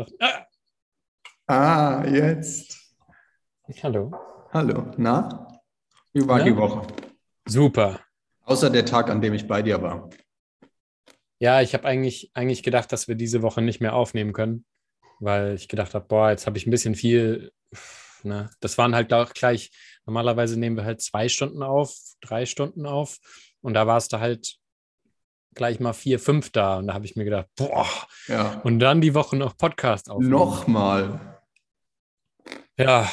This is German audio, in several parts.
Doch. Ah, Ah, jetzt. hallo. Hallo. Na? Wie war Na? die Woche? Super. Außer der Tag, an dem ich bei dir war. Ja, ich habe eigentlich, eigentlich gedacht, dass wir diese Woche nicht mehr aufnehmen können, weil ich gedacht habe, boah, jetzt habe ich ein bisschen viel. Ne? Das waren halt auch gleich, normalerweise nehmen wir halt zwei Stunden auf, drei Stunden auf und da warst du halt gleich mal vier, fünf da und da habe ich mir gedacht, boah, Ja. und dann die Woche noch Podcast aufnehmen. Nochmal. Ja,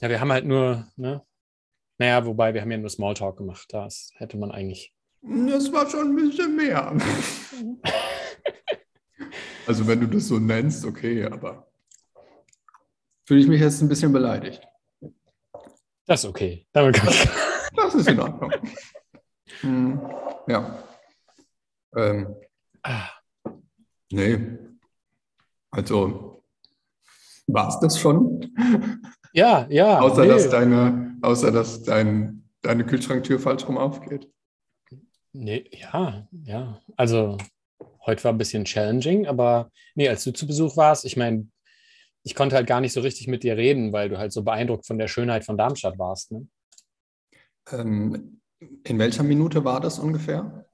ja, wir haben halt nur, ne? Naja, wobei wir haben ja nur Smalltalk gemacht. Das hätte man eigentlich. Das war schon ein bisschen mehr. Also wenn du das so nennst, okay, aber fühle ich mich jetzt ein bisschen beleidigt. Das ist okay. Damit kann ich. Das ist in Ordnung. Hm, ja. Ähm, nee. Also war es das schon? Ja, ja. Außer nee. dass deine, außer dass dein, deine Kühlschranktür falsch rum aufgeht. Nee, ja, ja. Also heute war ein bisschen challenging, aber nee, als du zu Besuch warst, ich meine, ich konnte halt gar nicht so richtig mit dir reden, weil du halt so beeindruckt von der Schönheit von Darmstadt warst. Ne? Ähm, in welcher Minute war das ungefähr?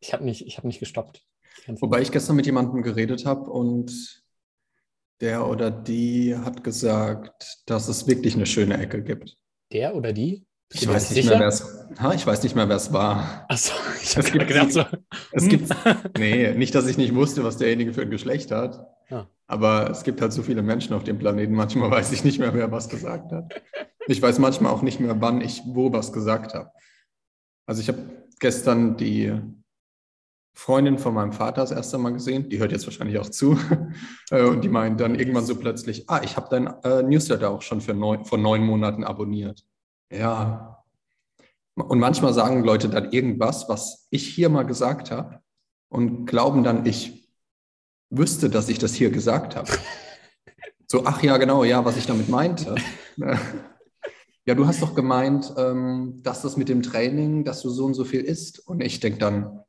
Ich habe nicht, ich habe nicht gestoppt. Wobei ich gestern mit jemandem geredet habe und der oder die hat gesagt, dass es wirklich eine schöne Ecke gibt. Der oder die? Ich weiß nicht mehr, wer es, ha, ich weiß nicht mehr, wer es war. Achso, ich Es habe gibt- gedacht so. Es gibt, nee, nicht, dass ich nicht wusste, was derjenige für ein Geschlecht hat. Ja. Aber es gibt halt so viele Menschen auf dem Planeten. Manchmal weiß ich nicht mehr, wer was gesagt hat. Ich weiß manchmal auch nicht mehr, wann ich wo was gesagt habe. Also ich habe gestern die Freundin von meinem Vater das erste Mal gesehen. Die hört jetzt wahrscheinlich auch zu. Äh, Und die meint dann irgendwann so plötzlich, ah, ich habe dein äh, Newsletter auch schon für neun, vor neun Monaten abonniert. Ja. Und manchmal sagen Leute dann irgendwas, was ich hier mal gesagt habe und glauben dann, ich wüsste, dass ich das hier gesagt habe. So, ach ja, genau, ja, was ich damit meinte. Ja, du hast doch gemeint, ähm, dass das mit dem Training, dass du so und so viel isst. Und ich denke dann,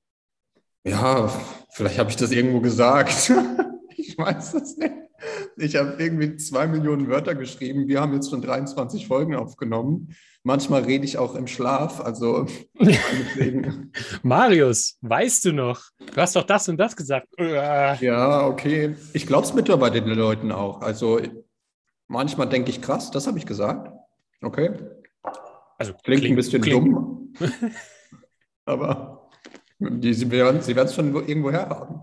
ja, vielleicht habe ich das irgendwo gesagt. ich weiß es nicht. Ich habe irgendwie zwei Millionen Wörter geschrieben. Wir haben jetzt schon 23 Folgen aufgenommen. Manchmal rede ich auch im Schlaf. Also Marius, weißt du noch? Du hast doch das und das gesagt. Ja, okay. Ich glaube es mittlerweile den Leuten auch. Also manchmal denke ich, krass, das habe ich gesagt. Okay. Also Klingt, ein bisschen klingt- dumm. Aber die, sie werden sie es schon irgendwo herhaben.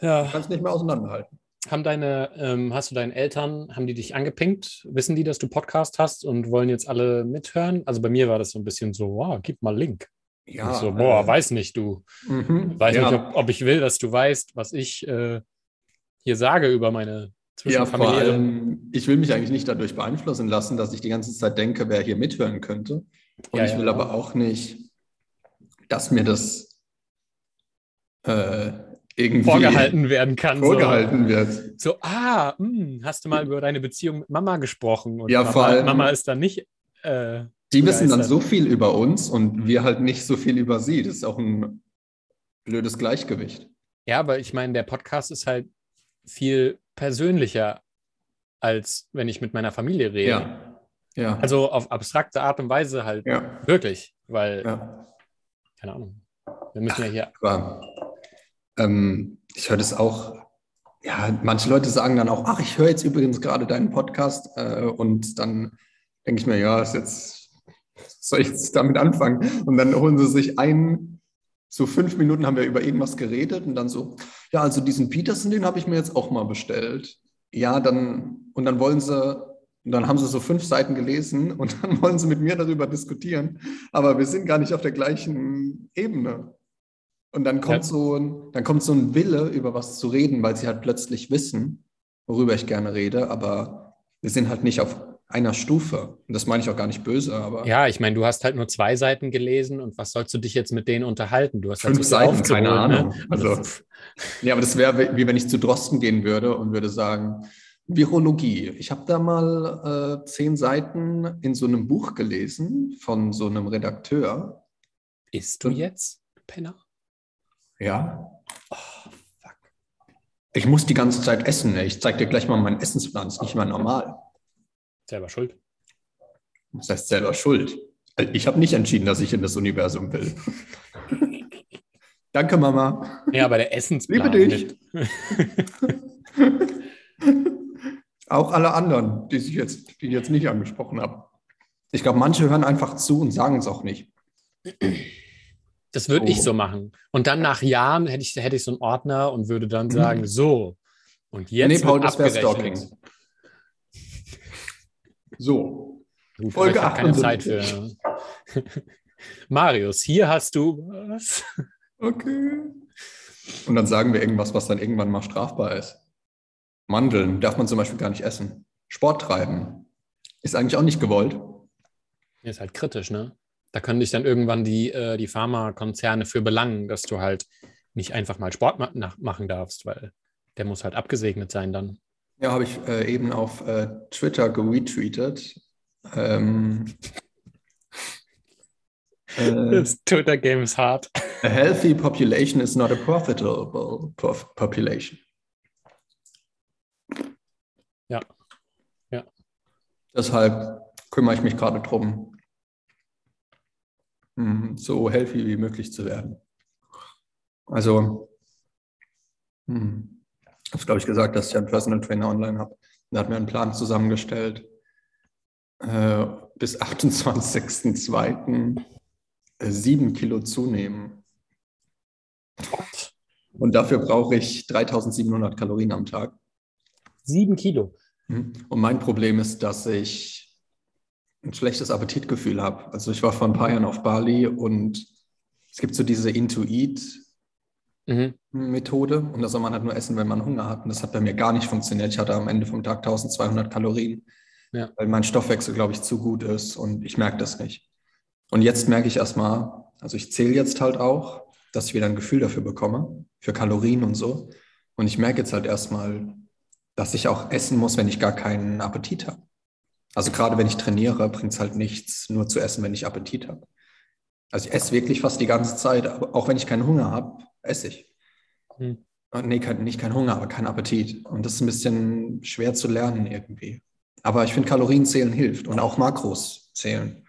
Ja. Ich kann es nicht mehr auseinanderhalten. Haben deine, ähm, hast du deinen Eltern, haben die dich angepinkt? Wissen die, dass du Podcast hast und wollen jetzt alle mithören? Also bei mir war das so ein bisschen so, wow, gib mal Link. Ja, ich so, boah, äh, weiß nicht, du. mhm, Weiß ja, nicht, ob, ob ich will, dass du weißt, was ich äh, hier sage über meine ja, vor allem, ich will mich eigentlich nicht dadurch beeinflussen lassen, dass ich die ganze Zeit denke, wer hier mithören könnte. Und Ja, ich will ja. aber auch nicht, dass mir das äh, irgendwie vorgehalten werden kann. vorgehalten wird. So, so ah, mh, hast du mal über deine Beziehung mit Mama gesprochen? Und Ja, Mama, vor allem- Mama ist dann nicht. Äh, Die wissen dann so viel über uns und wir halt nicht so viel über sie. Das ist auch ein blödes Gleichgewicht. Ja, aber ich meine, der Podcast ist halt viel persönlicher, als wenn ich mit meiner Familie rede. Ja. Ja. Also auf abstrakte Art und Weise halt ja. wirklich, weil, ja. keine Ahnung, wir müssen ja hier. Aber ähm, ich höre das auch. Ja, manche Leute sagen dann auch, ach, ich höre jetzt übrigens gerade deinen Podcast äh, und dann denke ich mir, ja, ist jetzt, soll ich jetzt damit anfangen? Und dann holen sie sich ein, so fünf Minuten haben wir über irgendwas geredet und dann so, ja, also diesen Peterson, den habe ich mir jetzt auch mal bestellt. Ja, dann, und dann wollen sie, dann haben sie so fünf Seiten gelesen und dann wollen sie mit mir darüber diskutieren, aber wir sind gar nicht auf der gleichen Ebene. Und dann kommt, Ja. so ein, dann kommt so ein Wille, über was zu reden, weil sie halt plötzlich wissen, worüber ich gerne rede, aber wir sind halt nicht auf einer Stufe. Und das meine ich auch gar nicht böse, aber Ja, ich meine, du hast halt nur zwei Seiten gelesen und was sollst du dich jetzt mit denen unterhalten? Du hast halt Fünf so viel Seiten, keine aufgeholt, Ahnung. Ne? Also- Ja, aber das wäre, wie wenn ich zu Drosten gehen würde und würde sagen, Virologie. Ich habe da mal äh, zehn Seiten in so einem Buch gelesen von so einem Redakteur. isst du jetzt, Penner? Ja. Oh, fuck. Ich muss die ganze Zeit essen. Ey. Ich zeig dir gleich mal meinen Essensplan. Das ist nicht mal normal. Selber schuld. Das heißt selber schuld. Ich habe nicht entschieden, dass ich in das Universum will. Danke, Mama. Ja, aber der Essensplan. Liebe dich. Auch alle anderen, die ich jetzt, die ich jetzt nicht angesprochen habe. Ich glaube, manche hören einfach zu und sagen es auch nicht. Das würde Oh. ich so machen. Und dann nach Jahren hätte ich, hätte ich so einen Ordner und würde dann sagen, so, und jetzt Mhm. nee, Paul, das wäre abgerechnet. Stalking. So. Gut, Folge ich keine Zeit 78. für. Marius, hier hast du was? Okay. Und dann sagen wir irgendwas, was dann irgendwann mal strafbar ist. Mandeln darf man zum Beispiel gar nicht essen. Sport treiben ist eigentlich auch nicht gewollt. Ist halt kritisch, ne? Da können dich dann irgendwann die, äh, die Pharmakonzerne für belangen, dass du halt nicht einfach mal Sport ma machen darfst, weil der muss halt abgesegnet sein dann. Ja, habe ich äh, eben auf äh, Twitter geretweetet. Ähm, äh, Das Twitter-Game ist hart. a healthy population is not a profitable pof- population. Ja. Ja. Deshalb kümmere ich mich gerade drum, so healthy wie möglich zu werden. Also, hm, ich habe, glaube ich, gesagt, dass ich einen Personal Trainer online habe. Der hat mir einen Plan zusammengestellt, äh, bis 28.02. äh, sieben Kilo zunehmen. Und dafür brauche ich 3700 Kalorien am Tag. Sieben Kilo. Mhm. Und mein Problem ist, dass ich ein schlechtes Appetitgefühl habe. Also ich war vor ein paar Jahren auf Bali und es gibt so diese Into-Eat-Methode Mhm. und da soll man halt nur essen, wenn man Hunger hat. Und das hat bei mir gar nicht funktioniert. Ich hatte am Ende vom Tag 1200 Kalorien, Ja. weil mein Stoffwechsel, glaube ich, zu gut ist und ich merke das nicht. Und jetzt merke ich erstmal, also ich zähle jetzt halt auch, dass ich wieder ein Gefühl dafür bekomme, für Kalorien und so. Und ich merke jetzt halt erstmal, dass ich auch essen muss, wenn ich gar keinen Appetit habe. Also gerade wenn ich trainiere, bringt es halt nichts, nur zu essen, wenn ich Appetit habe. Also ich esse wirklich fast die ganze Zeit, aber auch wenn ich keinen Hunger habe, esse ich. Hm. Äh, Nee, kein, nicht kein Hunger, aber kein Appetit. Und das ist ein bisschen schwer zu lernen irgendwie. Aber ich finde, Kalorien zählen hilft und auch Makros zählen.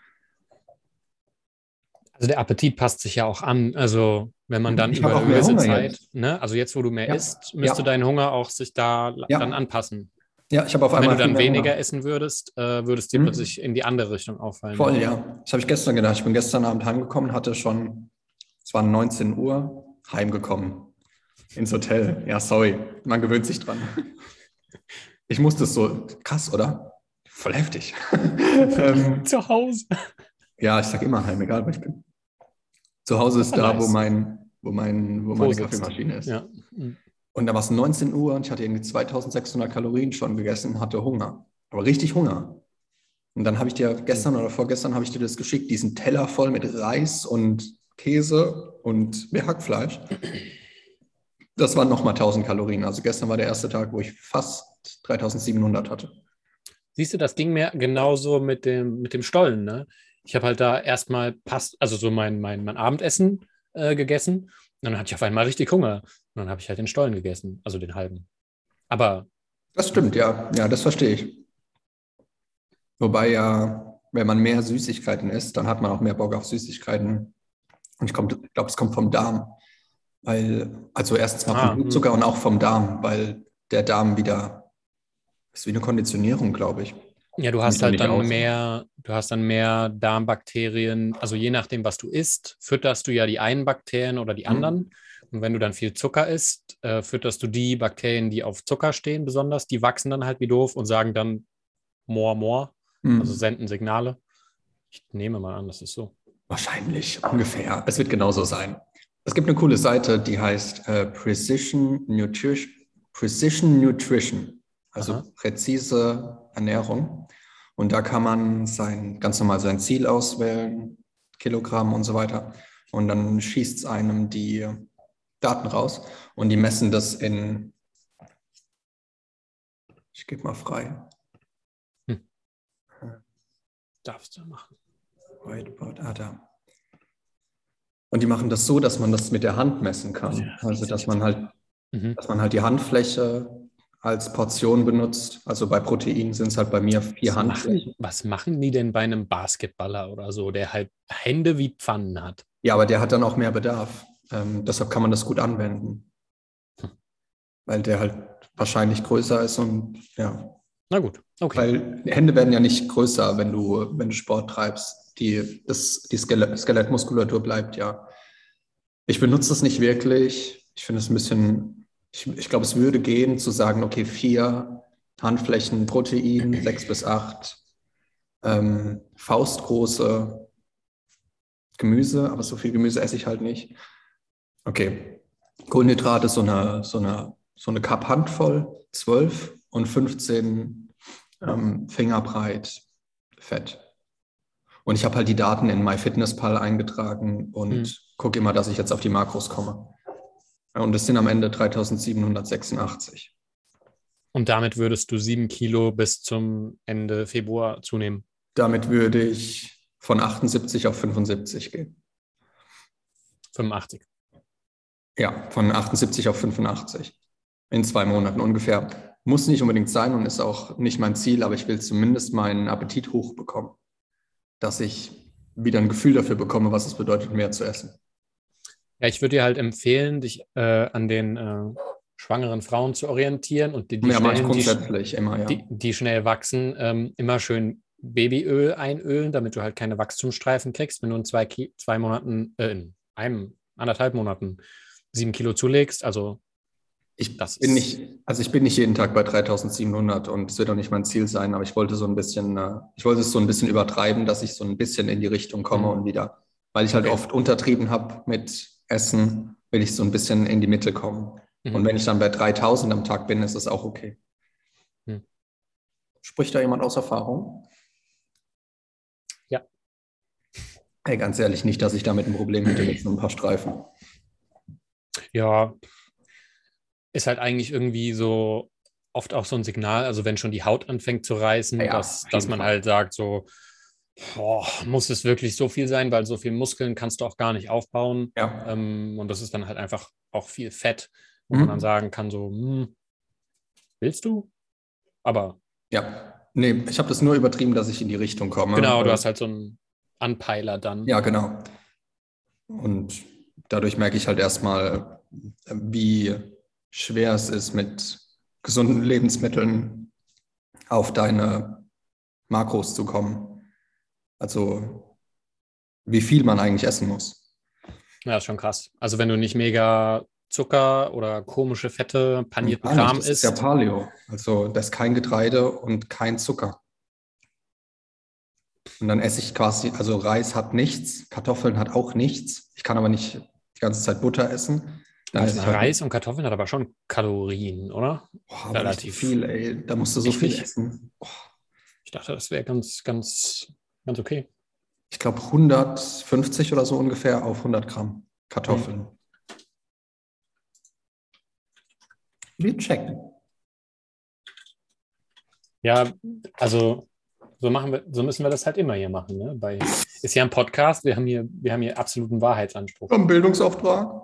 Also der Appetit passt sich ja auch an. Also wenn man dann Ich über mehr gewisse Zeit, jetzt. ne, also jetzt, wo du mehr Ja. isst, müsste Ja. dein Hunger auch sich da Ja. dann anpassen. Ja, ich habe auf Wenn einmal du dann weniger essen würdest, äh, würdest dir Mhm. plötzlich in die andere Richtung auffallen. Voll, ja. Das habe ich gestern gedacht. Ich bin gestern Abend heimgekommen, hatte schon, es war 19 Uhr, heimgekommen. Ins Hotel. Ja, sorry, man gewöhnt sich dran. Ich musste es so, krass, oder? Voll heftig. ähm, Zu Hause. ja, ich sage immer heim, egal wo ich bin. Zu Hause ist Ja, da, nice. wo, mein, wo, mein, wo meine. Kaffeemaschine ist. Ja. Mhm. Und da war es 19 Uhr und ich hatte irgendwie 2600 Kalorien schon gegessen, hatte Hunger. Aber richtig Hunger. Und dann habe ich dir gestern oder vorgestern habe ich dir das geschickt, diesen Teller voll mit Reis und Käse und mehr Hackfleisch. Das waren nochmal 1000 Kalorien. Also gestern war der erste Tag, wo ich fast 3700 hatte. Siehst du, das ging mir genauso mit dem, mit dem Stollen. Ne? Ich habe halt da erstmal passt, also so mein, mein, mein Abendessen äh, gegessen. Und dann hatte ich auf einmal richtig Hunger. Und dann habe ich halt den Stollen gegessen, also den halben. Aber Das stimmt, ja. Ja, das verstehe ich. Wobei ja, wenn man mehr Süßigkeiten isst, dann hat man auch mehr Bock auf Süßigkeiten. Und ich, glaube, es kommt vom Darm. Weil, also erstens mal Ah, vom Blutzucker und auch vom Darm, weil der Darm wieder, ist wie eine Konditionierung, glaube ich. ja, du hast halt dann aus. mehr, du hast dann mehr Darmbakterien. Also je nachdem, was du isst, fütterst du ja die einen Bakterien oder die Mhm. Und wenn du dann viel Zucker isst, äh, fütterst du die Bakterien, die auf Zucker stehen, besonders. Die wachsen dann halt wie doof und sagen dann more, more. Mhm. Also senden Signale. Ich nehme mal an, das ist so. Wahrscheinlich, ungefähr. Es wird genauso sein. Es gibt eine coole Seite, die heißt äh, Precision, Nutrition, Precision Nutrition, also Aha. präzise Ernährung. Und da kann man sein, ganz normal sein Ziel auswählen, Kilogramm und so weiter. Und dann schießt es einem die Daten raus und die messen das in, ich gebe mal frei, Darfst du machen. Whiteboard, ah, da. Und die machen das so, dass man das mit der Hand messen kann. Ja, also, das dass man halt mhm. dass man halt die Handfläche als Portion benutzt. Also bei Protein sind es halt bei mir vier was Handflächen. Machen, was machen die denn bei einem Basketballer oder so, der halt Hände wie Pfannen hat? Ja, aber der hat dann auch mehr Bedarf. Ähm, deshalb kann man das gut anwenden. Weil der halt wahrscheinlich größer ist und ja. Na gut, okay. Weil Hände werden ja nicht größer, wenn du, wenn du Sport treibst. Die, das, die Skelett, Skelettmuskulatur bleibt ja. Ich benutze das nicht wirklich. Ich finde es ein bisschen, ich, ich glaube, es würde gehen zu sagen, okay, vier Handflächen Protein, sechs bis acht ähm, faustgroße Gemüse, aber so viel Gemüse esse ich halt nicht. Okay, Kohlenhydrate so eine, so eine, so eine Cup-Handvoll, 12 und 15 ähm, Fingerbreit Fett. Und ich habe halt die Daten in MyFitnessPal eingetragen und hm. gucke immer, dass ich jetzt auf die Makros komme. Und es sind am Ende 3786. Und damit würdest du sieben Kilo bis zum Ende Februar zunehmen? Damit würde ich von 78 auf 75 gehen. 85. Ja, von 78 auf 85. In zwei Monaten ungefähr. Muss nicht unbedingt sein und ist auch nicht mein Ziel, aber ich will zumindest meinen Appetit hochbekommen. Dass ich wieder ein Gefühl dafür bekomme, was es bedeutet, mehr zu essen. Ja, ich würde dir halt empfehlen, dich äh, an den äh, schwangeren Frauen zu orientieren und die, die, ja, schnell, grundsätzlich die, immer, ja. die, die schnell wachsen, ähm, immer schön Babyöl einölen, damit du halt keine Wachstumsstreifen kriegst. Wenn du in zwei, zwei Monaten, äh, in einem, anderthalb Monaten sieben Kilo zulegst, also ich bin nicht, also ich bin nicht jeden Tag bei 3700 und es wird auch nicht mein Ziel sein, aber ich wollte so ein bisschen, äh, ich wollte es so ein bisschen übertreiben, dass ich so ein bisschen in die Richtung komme mhm. und wieder, weil ich halt okay. oft untertrieben habe mit Essen, will ich so ein bisschen in die Mitte kommen. Mhm. Und wenn ich dann bei 3000 am Tag bin, ist es auch okay. Mhm. Spricht da jemand aus Erfahrung? Ja. Hey, ganz ehrlich, nicht, dass ich damit ein Problem hätte mit so ein paar Streifen. Ja, ist halt eigentlich irgendwie so oft auch so ein Signal, also wenn schon die Haut anfängt zu reißen, ja, dass, dass man Fall. halt sagt, so, boah, muss es wirklich so viel sein, weil so viel Muskeln kannst du auch gar nicht aufbauen. Ja. Ähm, und das ist dann halt einfach auch viel Fett, wo mhm. man dann sagen kann, so, hm, willst du? Aber. Ja, nee, ich habe das nur übertrieben, dass ich in die Richtung komme. Genau, du hast halt so einen Anpeiler dann. Ja, genau. Und dadurch merke ich halt erstmal, wie schwer es ist, mit gesunden Lebensmitteln auf deine Makros zu kommen. Also wie viel man eigentlich essen muss. Ja, ist schon krass. Also wenn du nicht mega Zucker oder komische Fette, panierten Kram isst. Das ist ja Paleo. Also das ist kein Getreide und kein Zucker. Und dann esse ich quasi, also Reis hat nichts, Kartoffeln hat auch nichts. Ich kann aber nicht ganze Zeit Butter essen. Also Reis und Kartoffeln hat aber schon Kalorien, oder? Boah, Relativ viel, ey. Da musst du so ich viel nicht. essen. Boah. Ich dachte, das wäre ganz, ganz, ganz okay. Ich glaube 150 oder so ungefähr auf 100 Gramm Kartoffeln. Mhm. Wir checken. Ja, also so machen wir, so müssen wir das halt immer hier machen. Ne? Bei, ist ja ein Podcast, wir haben hier, wir haben hier absoluten Wahrheitsanspruch. Ein Bildungsauftrag.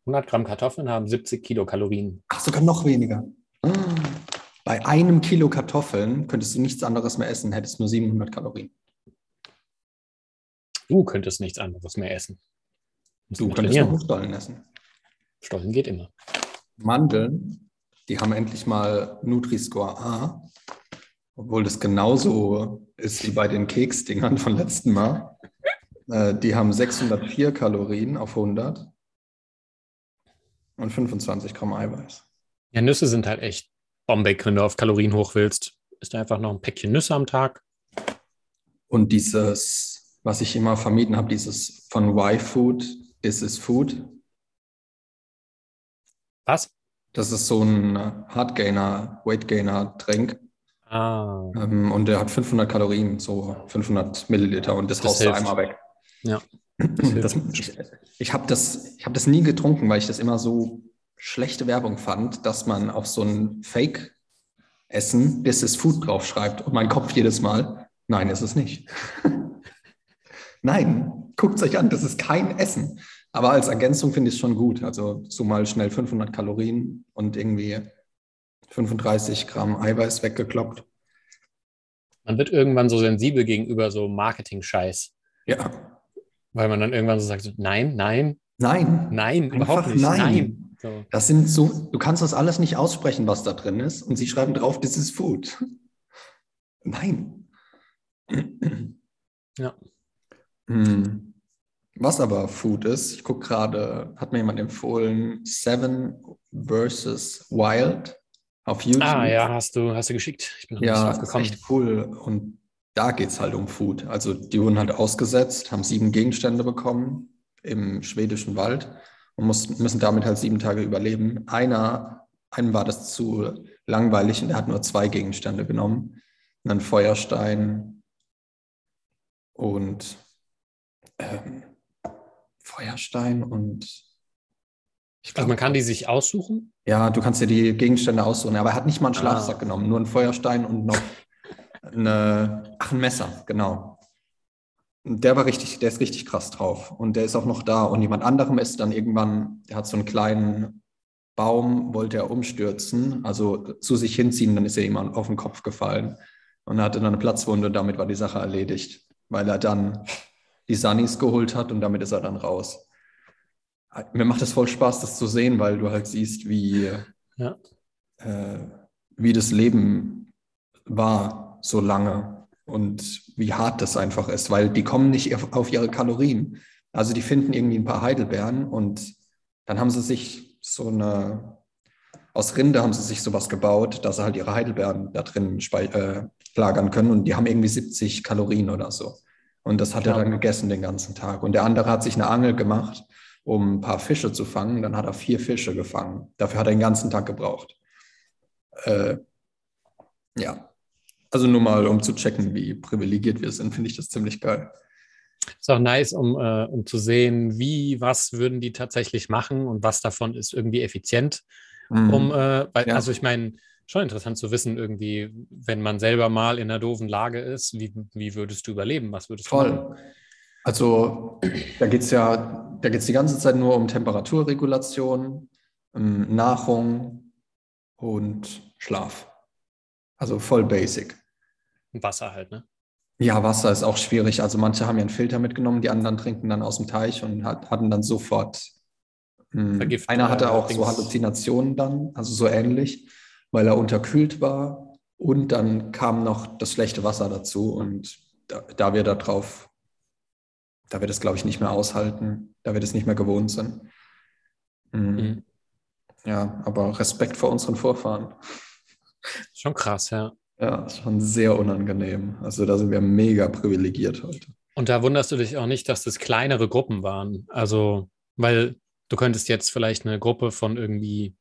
100 Gramm Kartoffeln haben 70 Kilokalorien. Ach, sogar noch weniger. Bei einem Kilo Kartoffeln könntest du nichts anderes mehr essen, hättest nur 700 Kalorien. Du könntest nichts anderes mehr essen. du könntest noch Stollen essen. Stollen geht immer. Mandeln, die haben endlich mal Nutri-Score A, obwohl das genauso ist wie bei den Keksdingern von letzten Mal. Äh, die haben 604 Kalorien auf 100 und 25 Gramm Eiweiß. Ja, Nüsse sind halt echt Bombig, wenn du auf Kalorien hoch willst. Ist einfach noch ein Päckchen Nüsse am Tag. Und dieses, was ich immer vermieden habe, dieses von Y-Food, This is Food. Was? Das ist so ein Hardgainer, Weightgainer-Trink. Ah. Ähm, und der hat 500 Kalorien, so 500 Milliliter und das, das haust hilft. du einmal weg. Ja. Das, ich ich habe das, hab das nie getrunken, weil ich das immer so schlechte Werbung fand, dass man auf so ein Fake-Essen This is Food draufschreibt und mein Kopf jedes Mal, nein, ist es nicht. nein, guckt es euch an, das ist kein Essen. Aber als Ergänzung finde ich es schon gut. Also so mal schnell 500 Kalorien und irgendwie 35 Gramm Eiweiß weggekloppt. Man wird irgendwann so sensibel gegenüber so Marketing-Scheiß. Ja. Weil man dann irgendwann so sagt, nein, nein, Nein. nein, Einfach überhaupt nicht. nein. Nein. So. Das sind so, du kannst das alles nicht aussprechen, was da drin ist. Und sie schreiben drauf, this is food. Nein. Ja. Hm. Was aber Food ist, ich gucke gerade, hat mir jemand empfohlen, Seven versus Wild auf YouTube. Ah, ja, hast du, hast du geschickt. Ich bin noch nicht Ja, drauf ist echt cool. Und da geht es halt um Food. Also die wurden halt ausgesetzt, haben sieben Gegenstände bekommen im schwedischen Wald und mussten, müssen damit halt sieben Tage überleben. Einer, einem war das zu langweilig und der hat nur zwei Gegenstände genommen. Einen Feuerstein und ähm, Feuerstein und ich Also glaub, man kann die sich aussuchen. ja, du kannst dir die Gegenstände aussuchen, aber er hat nicht mal einen Ah. Schlafsack genommen, nur einen Feuerstein und noch eine, ach, ein Messer, genau. Der war richtig, der ist richtig krass drauf und der ist auch noch da. Und jemand anderem ist dann irgendwann, der hat so einen kleinen Baum, wollte er umstürzen, also zu sich hinziehen, dann ist er ihm auf den Kopf gefallen und er hatte dann eine Platzwunde und damit war die Sache erledigt, weil er dann die Sunnies geholt hat und damit ist er dann raus. Mir macht es voll Spaß, das zu sehen, weil du halt siehst, wie, Ja. äh, wie das Leben war so lange und wie hart das einfach ist, weil die kommen nicht auf, ihre Kalorien. Also die finden irgendwie ein paar Heidelbeeren und dann haben sie sich so eine, aus Rinde haben sie sich sowas gebaut, dass sie halt ihre Heidelbeeren da drin äh, lagern können und die haben irgendwie 70 Kalorien oder so. Und das hat er Ja. dann gegessen den ganzen Tag. Und der andere hat sich eine Angel gemacht, um ein paar Fische zu fangen. Dann hat er vier Fische gefangen. Dafür hat er den ganzen Tag gebraucht. Äh, ja. Also nur mal, um zu checken, wie privilegiert wir sind, finde ich das ziemlich geil. Ist auch nice, um, äh, um zu sehen, wie, was würden die tatsächlich machen und was davon ist irgendwie effizient. Um, äh, weil, Mhm. Ja. also ich meine, schon interessant zu wissen, irgendwie, wenn man selber mal in einer doofen Lage ist, wie, wie würdest du überleben? Was würdest du machen? Voll. Also da geht es ja, da geht es die ganze Zeit nur um Temperaturregulation, ähm, Nahrung und Schlaf. Also voll basic. Wasser halt, ne? Ja, Wasser ist auch schwierig. Also manche haben ja einen Filter mitgenommen, die anderen trinken dann aus dem Teich und hat, hatten dann sofort. mh, Vergift- einer hatte auch so. Halluzinationen dann, also so ähnlich, weil er unterkühlt war. Und dann kam noch das schlechte Wasser dazu. Und da, da wir da drauf, da wir das, glaube ich, nicht mehr aushalten, da wir das nicht mehr gewohnt sind. Mh, Mhm. Ja, aber Respekt vor unseren Vorfahren. Schon krass, ja. Ja, schon sehr unangenehm. Also da sind wir mega privilegiert heute. Und da wunderst du dich auch nicht, dass das kleinere Gruppen waren. Also, weil du könntest jetzt vielleicht eine Gruppe von irgendwie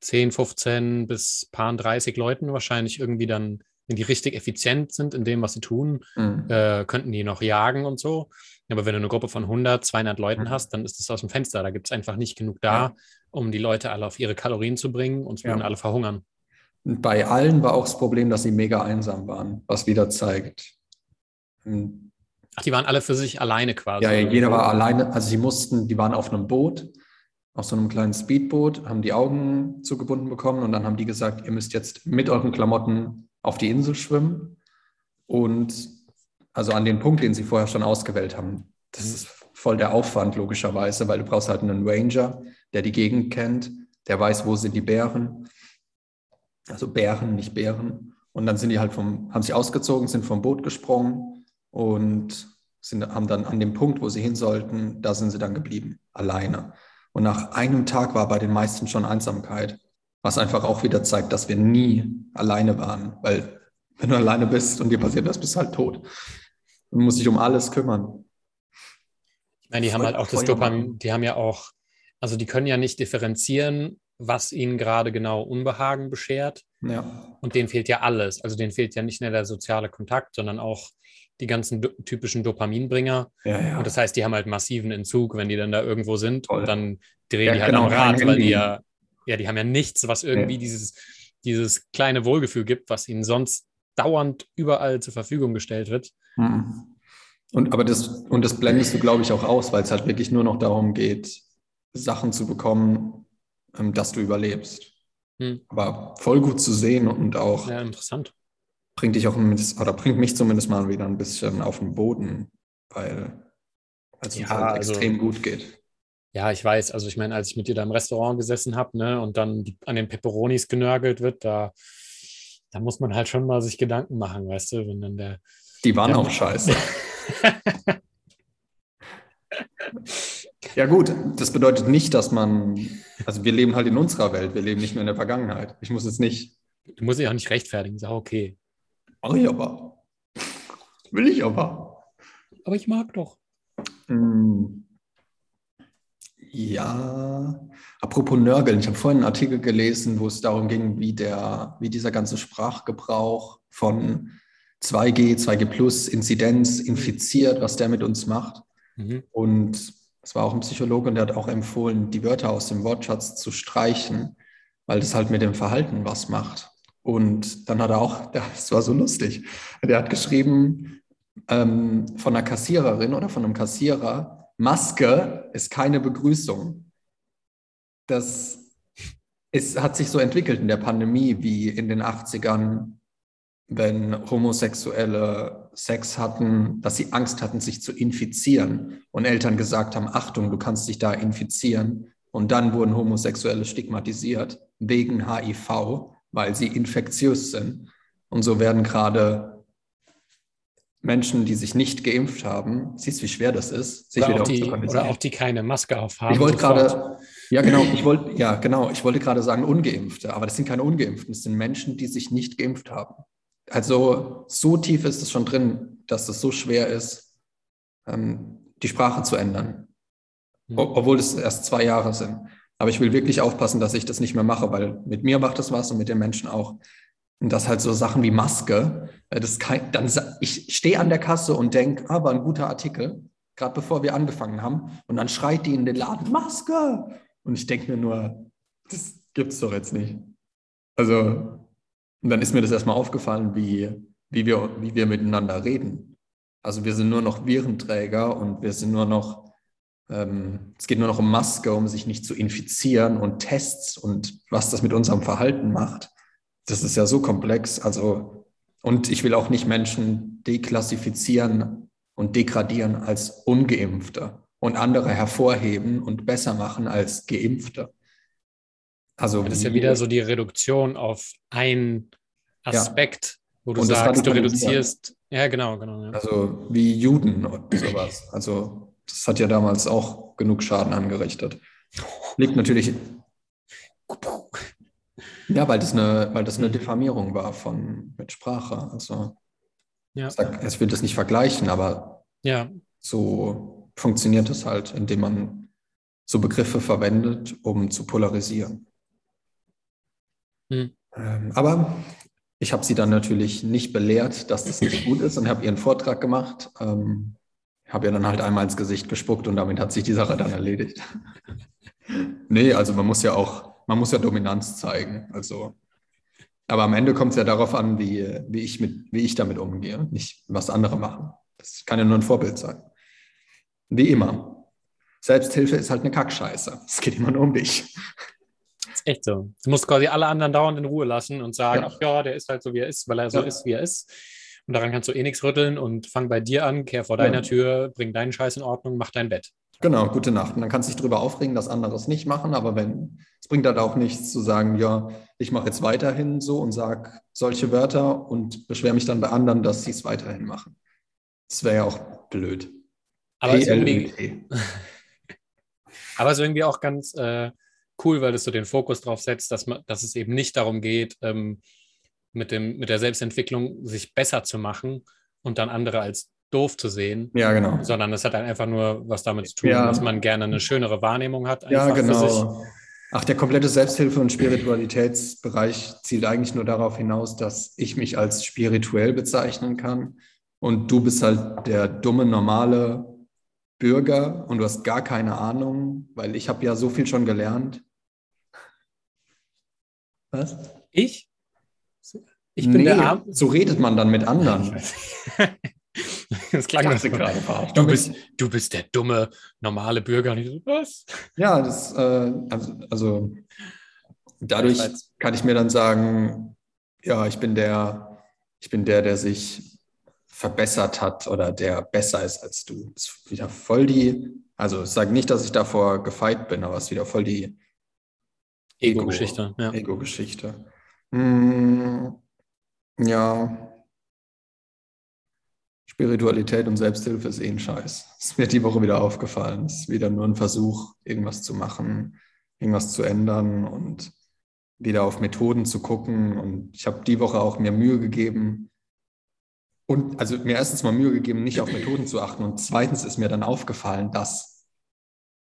10, 15 bis paar 30 Leuten wahrscheinlich irgendwie dann, wenn die richtig effizient sind in dem, was sie tun, Mhm. äh, könnten die noch jagen und so. Aber wenn du eine Gruppe von 100, 200 Leuten Mhm. hast, dann ist das aus dem Fenster. Da gibt es einfach nicht genug da, Ja. um die Leute alle auf ihre Kalorien zu bringen und es Ja. würden alle verhungern. Bei allen war auch das Problem, dass sie mega einsam waren, was wieder zeigt. Mhm. Ach, die waren alle für sich alleine quasi. Ja, jeder war alleine, also sie mussten, die waren auf einem Boot, auf so einem kleinen Speedboot, haben die Augen zugebunden bekommen und dann haben die gesagt, ihr müsst jetzt mit euren Klamotten auf die Insel schwimmen und also an den Punkt, den sie vorher schon ausgewählt haben. Das ist voll der Aufwand, logischerweise, weil du brauchst halt einen Ranger, der die Gegend kennt, der weiß, wo sind die Bären. Also Bären, nicht Bären. Und dann sind die halt vom, haben sie ausgezogen, sind vom Boot gesprungen und sind, haben dann an dem Punkt, wo sie hin sollten, da sind sie dann geblieben, alleine. Und nach einem Tag war bei den meisten schon Einsamkeit, was einfach auch wieder zeigt, dass wir nie alleine waren, weil wenn du alleine bist und dir passiert das, bist du halt tot. Du musst dich um alles kümmern. Ich meine, die haben halt auch das Dopamin, die haben ja auch, also die können ja nicht differenzieren, was ihnen gerade genau Unbehagen beschert. Ja, Und denen fehlt ja alles. Also denen fehlt ja nicht nur der soziale Kontakt, sondern auch die ganzen do typischen Dopaminbringer. ja, ja. Und das heißt, die haben halt massiven Entzug, wenn die dann da irgendwo sind. Voll. Und dann drehen Ja, die halt genau, am Rad, weil die ja, ja, die haben ja nichts, was irgendwie dieses, dieses kleine Wohlgefühl gibt, was ihnen sonst dauernd überall zur Verfügung gestellt wird. Mhm. Und, aber das, und das blendest du, glaube ich, auch aus, weil es halt wirklich nur noch darum geht, Sachen zu bekommen, ähm, dass du überlebst. Hm. Aber voll gut zu sehen und auch. Ja, interessant. Bringt dich auch, oder bringt mich zumindest mal wieder ein bisschen auf den Boden, weil es ja, uns halt also, extrem gut geht. Ja, ich weiß. Also ich meine, als ich mit dir da im Restaurant gesessen habe, ne, und dann an den Peperonis genörgelt wird, da, da muss man halt schon mal sich Gedanken machen, weißt du, wenn dann der. Die waren auch scheiße. ja, gut, das bedeutet nicht, dass man, also wir leben halt in unserer Welt, wir leben nicht mehr in der Vergangenheit. Ich muss jetzt nicht. Du musst dich auch nicht rechtfertigen, sag okay. Mach ich aber. Will ich aber. Aber ich mag doch. Hm. Ja, apropos Nörgeln, ich habe vorhin einen Artikel gelesen, wo es darum ging, wie, der, wie dieser ganze Sprachgebrauch von 2G, 2G Plus, Inzidenz, infiziert, was der mit uns macht. Mhm. Und es war auch ein Psychologe und der hat auch empfohlen, die Wörter aus dem Wortschatz zu streichen, weil das halt mit dem Verhalten was macht. Und dann hat er auch, das war so lustig, der hat geschrieben ähm, von einer Kassiererin oder von einem Kassierer, Maske ist keine Begrüßung. Das ist, hat sich so entwickelt in der Pandemie wie in den 80ern, wenn Homosexuelle Sex hatten, dass sie Angst hatten, sich zu infizieren und Eltern gesagt haben, Achtung, du kannst dich da infizieren. Und dann wurden Homosexuelle stigmatisiert wegen HIV, weil sie infektiös sind. Und so werden gerade Menschen, die sich nicht geimpft haben, siehst du, wie schwer das ist, sich oder wieder auch die, Oder auch die keine Maske aufhaben. Ich wollte gerade, ja genau, ich wollte, ja genau, ich wollte gerade sagen Ungeimpfte, aber das sind keine Ungeimpften, das sind Menschen, die sich nicht geimpft haben. Also so tief ist es schon drin, dass es so schwer ist, ähm, die Sprache zu ändern, mhm. obwohl es erst zwei Jahre sind. Aber ich will wirklich aufpassen, dass ich das nicht mehr mache, weil mit mir macht das was und mit den Menschen auch. Und das halt so Sachen wie Maske, äh, das kann, dann, ich stehe an der Kasse und denke, aber ah, ein guter Artikel, gerade bevor wir angefangen haben. Und dann schreit die in den Laden, Maske! Und ich denke mir nur, das gibt's doch jetzt nicht. Also, und dann ist mir das erstmal aufgefallen, wie, wie, wir, wie wir miteinander reden. Also wir sind nur noch Virenträger und wir sind nur noch, ähm, es geht nur noch um Maske, um sich nicht zu infizieren und Tests und was das mit unserem Verhalten macht das ist ja so komplex. Also, und ich will auch nicht Menschen deklassifizieren und degradieren als Ungeimpfte und andere hervorheben und besser machen als Geimpfte. Also das ist ja wieder so die Reduktion auf einen Aspekt, ja. wo du und sagst, du reduzierst. Ja, genau, genau. Ja. Also wie Juden und sowas. Also das hat ja damals auch genug Schaden angerichtet. Liegt natürlich ja, weil das eine, weil das eine Diffamierung war von mit Sprache. Also ja. ich, sag, ich will das nicht vergleichen, aber ja. so funktioniert es halt, indem man so Begriffe verwendet, um zu polarisieren. Hm. Ähm, aber ich habe sie dann natürlich nicht belehrt, dass das nicht gut ist und habe ihren Vortrag gemacht. Ähm, habe ihr dann halt einmal ins Gesicht gespuckt und damit hat sich die Sache dann erledigt. nee, also man muss ja auch man muss ja Dominanz zeigen. Also, aber am Ende kommt es ja darauf an, wie, wie, ich mit, wie ich damit umgehe, nicht was andere machen. Das kann ja nur ein Vorbild sein. Wie immer. Selbsthilfe ist halt eine Kackscheiße. Es geht immer nur um dich. Das ist echt so. Du musst quasi alle anderen dauernd in Ruhe lassen und sagen, ja. ach ja, der ist halt so, wie er ist, weil er so ja. ist, wie er ist. Und daran kannst du eh nichts rütteln und fang bei dir an, kehr vor deiner Tür, bring deinen Scheiß in Ordnung, mach dein Bett. Genau, gute Nacht. Und dann kannst du dich darüber aufregen, dass andere es nicht machen, aber wenn, es bringt halt auch nichts zu sagen, ja, ich mache jetzt weiterhin so und sage solche Wörter und beschwere mich dann bei anderen, dass sie es weiterhin machen. Das wäre ja auch blöd. Aber es, irgendwie, aber es ist irgendwie auch ganz äh, cool, weil es so den Fokus darauf setzt, dass, man, dass es eben nicht darum geht, ähm, mit, dem, mit der Selbstentwicklung sich besser zu machen und dann andere als doof zu sehen. Ja, genau. Sondern es hat einfach nur was damit zu tun, ja. dass man gerne eine schönere Wahrnehmung hat. Ja, genau. Ach, der komplette Selbsthilfe- und Spiritualitätsbereich zielt eigentlich nur darauf hinaus, dass ich mich als spirituell bezeichnen kann und du bist halt der dumme, normale Bürger und du hast gar keine Ahnung, weil ich habe ja so viel schon gelernt. Was? Ich? Ich bin nee, der Arm. So redet man dann mit anderen. Das klang das gerade. Du bist, du bist der dumme, normale Bürger. Und ich so, was? Ja, das, äh, also, also dadurch kann ich mir dann sagen, ja, ich bin der, ich bin der, der sich verbessert hat oder der besser ist als du. Das ist wieder voll die, also ich sage nicht, dass ich davor gefeit bin, aber es ist wieder voll die Ego-Geschichte. Ego, ja. Ego-Geschichte. Hm, ja. Spiritualität und Selbsthilfe ist eh ein Scheiß. Ist mir die Woche wieder aufgefallen. Es ist wieder nur ein Versuch, irgendwas zu machen, irgendwas zu ändern und wieder auf Methoden zu gucken. Und ich habe die Woche auch mir Mühe gegeben, und also mir erstens mal Mühe gegeben, nicht auf Methoden zu achten. Und zweitens ist mir dann aufgefallen, dass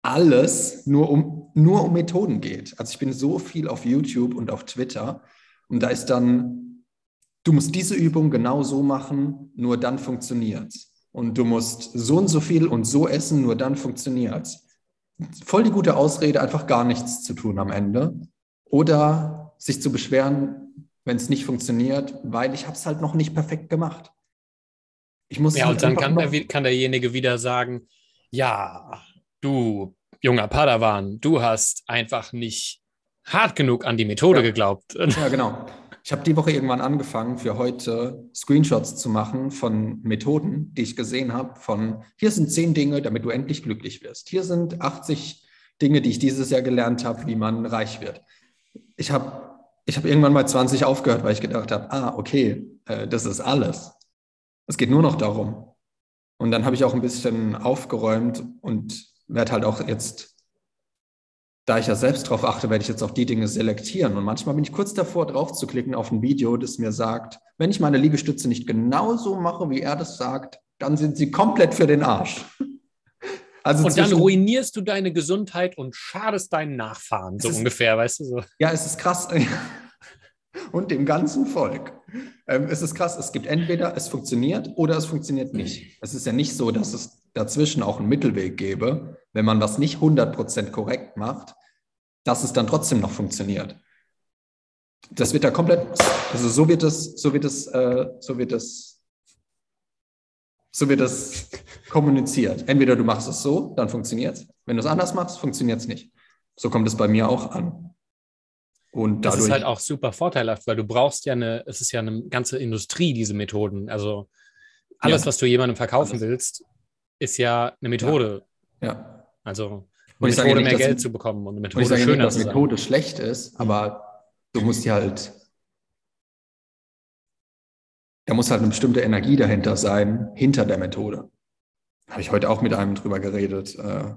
alles nur um, nur um Methoden geht. Also ich bin so viel auf YouTube und auf Twitter und da ist dann, du musst diese Übung genau so machen, nur dann funktioniert Und du musst so und so viel und so essen, nur dann funktioniert Voll die gute Ausrede, einfach gar nichts zu tun am Ende. Oder sich zu beschweren, wenn es nicht funktioniert, weil ich habe es halt noch nicht perfekt gemacht. Ich muss ja, und dann kann, der, kann derjenige wieder sagen, ja, du junger Padawan, du hast einfach nicht hart genug an die Methode ja. geglaubt. Ja, genau. Ich habe die Woche irgendwann angefangen, für heute Screenshots zu machen von Methoden, die ich gesehen habe, von hier sind zehn Dinge, damit du endlich glücklich wirst. Hier sind 80 Dinge, die ich dieses Jahr gelernt habe, wie man reich wird. Ich habe ich hab irgendwann mal 20 aufgehört, weil ich gedacht habe, ah, okay, äh, das ist alles. Es geht nur noch darum. Und dann habe ich auch ein bisschen aufgeräumt und werde halt auch jetzt, da ich ja selbst darauf achte, werde ich jetzt auch die Dinge selektieren. Und manchmal bin ich kurz davor, drauf zu klicken auf ein Video, das mir sagt, wenn ich meine Liegestütze nicht genauso mache, wie er das sagt, dann sind sie komplett für den Arsch. Also und dann ruinierst du deine Gesundheit und schadest deinen Nachfahren, so ist, ungefähr, weißt du so. Ja, es ist krass. und dem ganzen Volk. Ähm, es ist krass, es gibt entweder es funktioniert oder es funktioniert nicht. Es ist ja nicht so, dass es dazwischen auch einen Mittelweg gäbe, wenn man was nicht 100% korrekt macht, dass es dann trotzdem noch funktioniert. Das wird da komplett, also so wird es, so wird es, äh, so wird es, so wird es kommuniziert. Entweder du machst es so, dann funktioniert es. Wenn du es anders machst, funktioniert es nicht. So kommt es bei mir auch an. Und dadurch, das ist halt auch super vorteilhaft, weil du brauchst ja eine, es ist ja eine ganze Industrie, diese Methoden. Also alles, ja. was du jemandem verkaufen alles. willst, ist ja eine Methode. Ja. ja. Also eine Methode, nicht, mehr Geld zu bekommen und eine Methode und ich schöner nicht, dass zu sein. Methode schlecht ist, aber du musst ja halt, da muss halt eine bestimmte Energie dahinter sein, hinter der Methode. Habe ich heute auch mit einem drüber geredet, äh,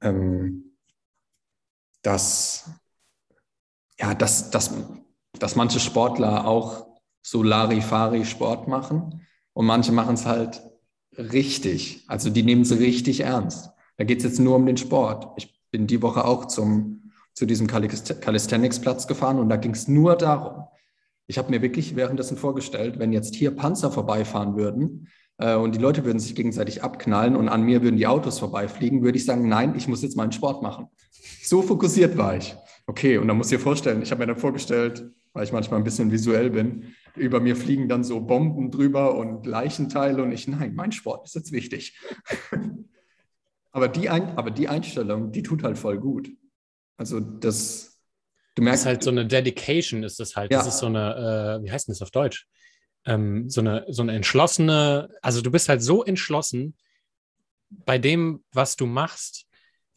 ähm, dass ja, dass, dass, dass manche Sportler auch so Larifari-Sport machen und manche machen es halt richtig. Also die nehmen es richtig ernst. Da geht es jetzt nur um den Sport. Ich bin die Woche auch zum, zu diesem Calisthenics-Platz gefahren und da ging es nur darum. Ich habe mir wirklich währenddessen vorgestellt, wenn jetzt hier Panzer vorbeifahren würden äh, und die Leute würden sich gegenseitig abknallen und an mir würden die Autos vorbeifliegen, würde ich sagen, nein, ich muss jetzt meinen Sport machen. So fokussiert war ich. Okay, und dann muss ich dir vorstellen, ich habe mir dann vorgestellt, weil ich manchmal ein bisschen visuell bin, über mir fliegen dann so Bomben drüber und Leichenteile und ich, nein, mein Sport ist jetzt wichtig. aber, die Ein aber die Einstellung, die tut halt voll gut. Also das, du merkst. Das ist halt so eine Dedication, ist das halt. Ja. Das ist so eine, äh, wie heißt denn das auf Deutsch? Ähm, so, eine, so eine entschlossene, also du bist halt so entschlossen bei dem, was du machst,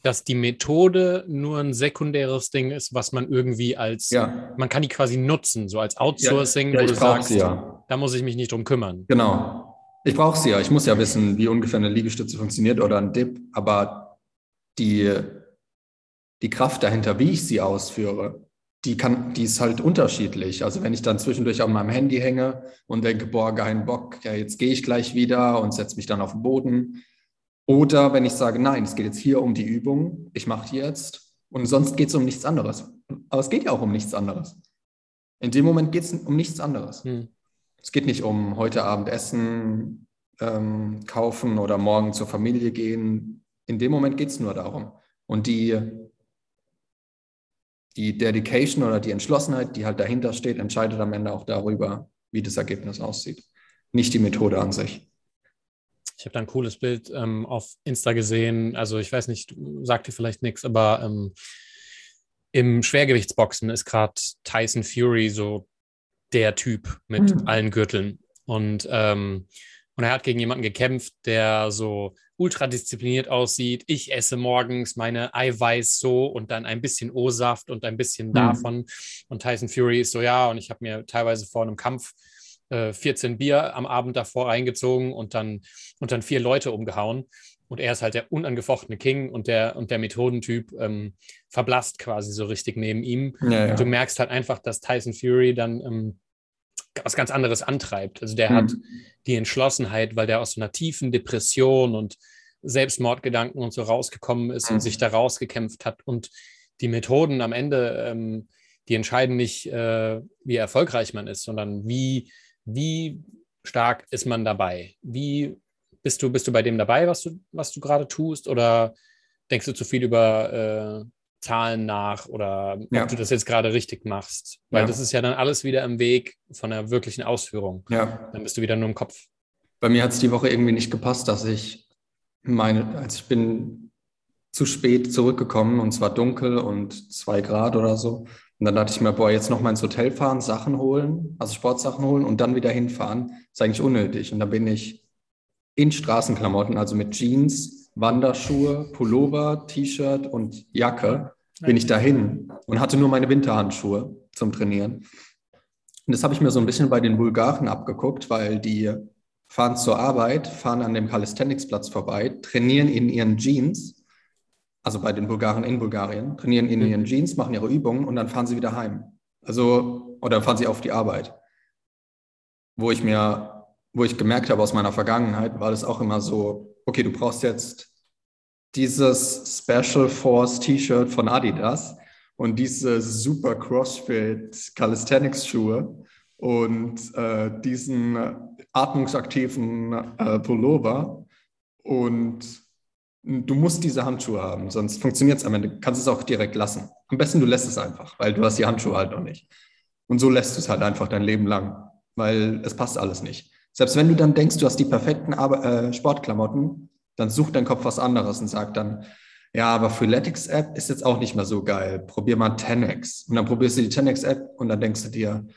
dass die Methode nur ein sekundäres Ding ist, was man irgendwie als, ja. man kann die quasi nutzen, so als Outsourcing, ja, ja, wo du sagst, ja. da muss ich mich nicht drum kümmern. Genau. Ich brauche sie ja. Ich muss ja wissen, wie ungefähr eine Liegestütze funktioniert oder ein Dip, aber die, die Kraft dahinter, wie ich sie ausführe, die, kann, die ist halt unterschiedlich. Also wenn ich dann zwischendurch an meinem Handy hänge und denke, boah, kein Bock, ja, jetzt gehe ich gleich wieder und setze mich dann auf den Boden, oder wenn ich sage, nein, es geht jetzt hier um die Übung, ich mache die jetzt und sonst geht es um nichts anderes. Aber es geht ja auch um nichts anderes. In dem Moment geht es um nichts anderes. Hm. Es geht nicht um heute Abend Essen ähm, kaufen oder morgen zur Familie gehen. In dem Moment geht es nur darum. Und die, die Dedication oder die Entschlossenheit, die halt dahinter steht, entscheidet am Ende auch darüber, wie das Ergebnis aussieht. Nicht die Methode an sich. Ich habe da ein cooles Bild ähm, auf Insta gesehen. Also ich weiß nicht, sagt dir vielleicht nichts, aber ähm, im Schwergewichtsboxen ist gerade Tyson Fury so der Typ mit mhm. allen Gürteln. Und, ähm, und er hat gegen jemanden gekämpft, der so ultra diszipliniert aussieht. Ich esse morgens meine Eiweiß so und dann ein bisschen O-Saft und ein bisschen mhm. davon. Und Tyson Fury ist so, ja, und ich habe mir teilweise vor einem Kampf äh, 14 Bier am Abend davor reingezogen und dann, und dann vier Leute umgehauen. Und er ist halt der unangefochtene King und der, und der Methodentyp ähm, verblasst quasi so richtig neben ihm. Ja, ja. Und du merkst halt einfach, dass Tyson Fury dann ähm, was ganz anderes antreibt. Also der mhm. hat die Entschlossenheit, weil der aus so einer tiefen Depression und Selbstmordgedanken und so rausgekommen ist mhm. und sich da rausgekämpft hat. Und die Methoden am Ende, ähm, die entscheiden nicht, äh, wie erfolgreich man ist, sondern wie, wie stark ist man dabei? Wie bist du, bist du bei dem dabei, was du, was du gerade tust? Oder denkst du zu viel über äh, Zahlen nach oder ja. ob du das jetzt gerade richtig machst. Weil ja. das ist ja dann alles wieder im Weg von der wirklichen Ausführung. Ja. Dann bist du wieder nur im Kopf. Bei mir hat es die Woche irgendwie nicht gepasst, dass ich meine, als ich bin zu spät zurückgekommen und zwar dunkel und zwei Grad oder so. Und dann dachte ich mir, boah, jetzt noch mal ins Hotel fahren, Sachen holen, also Sportsachen holen und dann wieder hinfahren, ist eigentlich unnötig. Und dann bin ich in Straßenklamotten, also mit Jeans, Wanderschuhe, Pullover, T-Shirt und Jacke bin ich dahin und hatte nur meine Winterhandschuhe zum Trainieren. Und das habe ich mir so ein bisschen bei den Bulgaren abgeguckt, weil die fahren zur Arbeit, fahren an dem Calisthenics-Platz vorbei, trainieren in ihren Jeans, also bei den Bulgaren in Bulgarien, trainieren in mhm. ihren Jeans, machen ihre Übungen und dann fahren sie wieder heim. Also, oder fahren sie auf die Arbeit. Wo ich mir, wo ich gemerkt habe aus meiner Vergangenheit, war das auch immer so, okay, du brauchst jetzt dieses Special Force T-Shirt von Adidas und diese super CrossFit Calisthenics Schuhe und äh, diesen atmungsaktiven äh, Pullover und du musst diese Handschuhe haben, sonst funktioniert es am Ende. Du kannst es auch direkt lassen. Am besten du lässt es einfach, weil du hast die Handschuhe halt noch nicht. Und so lässt du es halt einfach dein Leben lang, weil es passt alles nicht. Selbst wenn du dann denkst, du hast die perfekten Ar äh, Sportklamotten, dann sucht dein Kopf was anderes und sagt dann, ja, aber Freeletics App ist jetzt auch nicht mehr so geil. Probier mal 10x. Und dann probierst du die 10x App und dann denkst du dir,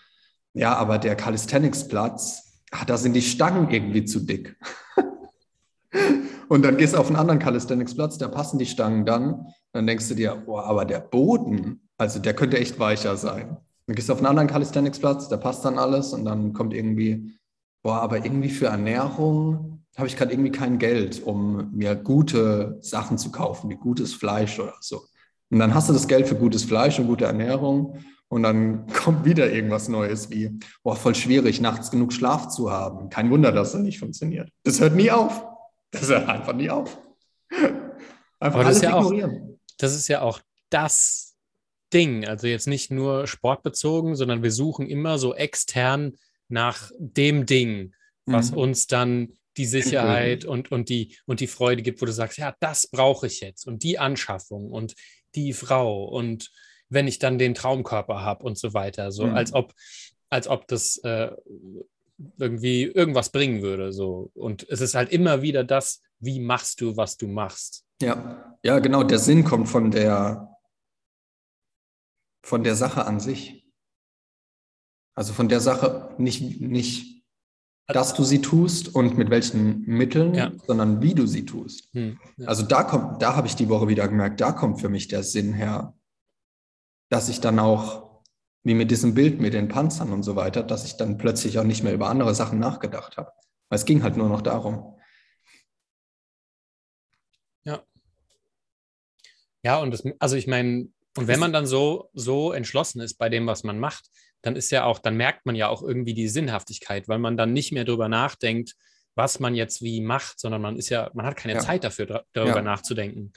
ja, aber der Calisthenics Platz, ach, da sind die Stangen irgendwie zu dick. und dann gehst du auf einen anderen Calisthenics Platz, da passen die Stangen dann. Dann denkst du dir, boah, aber der Boden, also der könnte echt weicher sein. Dann gehst du auf einen anderen Calisthenics Platz, da passt dann alles und dann kommt irgendwie, boah, aber irgendwie für Ernährung, habe ich gerade irgendwie kein Geld, um mir gute Sachen zu kaufen, wie gutes Fleisch oder so. Und dann hast du das Geld für gutes Fleisch und gute Ernährung und dann kommt wieder irgendwas Neues wie, boah, voll schwierig, nachts genug Schlaf zu haben. Kein Wunder, dass es nicht funktioniert. Das hört nie auf. Das hört einfach nie auf. Einfach alles ja ignorieren. Auch, das ist ja auch das Ding. Also jetzt nicht nur sportbezogen, sondern wir suchen immer so extern nach dem Ding, was mhm. uns dann die Sicherheit und, und, die, und die Freude gibt, wo du sagst, ja, das brauche ich jetzt und die Anschaffung und die Frau und wenn ich dann den Traumkörper habe und so weiter, so mhm. als ob als ob das äh, irgendwie irgendwas bringen würde, so und es ist halt immer wieder das, wie machst du, was du machst. Ja, ja, genau. Der Sinn kommt von der von der Sache an sich. Also von der Sache nicht nicht dass du sie tust und mit welchen Mitteln, ja. sondern wie du sie tust. Hm, ja. Also da kommt, da habe ich die Woche wieder gemerkt, da kommt für mich der Sinn her, dass ich dann auch, wie mit diesem Bild mit den Panzern und so weiter, dass ich dann plötzlich auch nicht mehr über andere Sachen nachgedacht habe. Weil es ging halt nur noch darum. Ja. Ja, und das, also ich meine, und wenn man dann so, so entschlossen ist bei dem, was man macht, dann ist ja auch, dann merkt man ja auch irgendwie die Sinnhaftigkeit, weil man dann nicht mehr darüber nachdenkt, was man jetzt wie macht, sondern man ist ja, man hat keine ja. Zeit dafür, darüber ja. nachzudenken.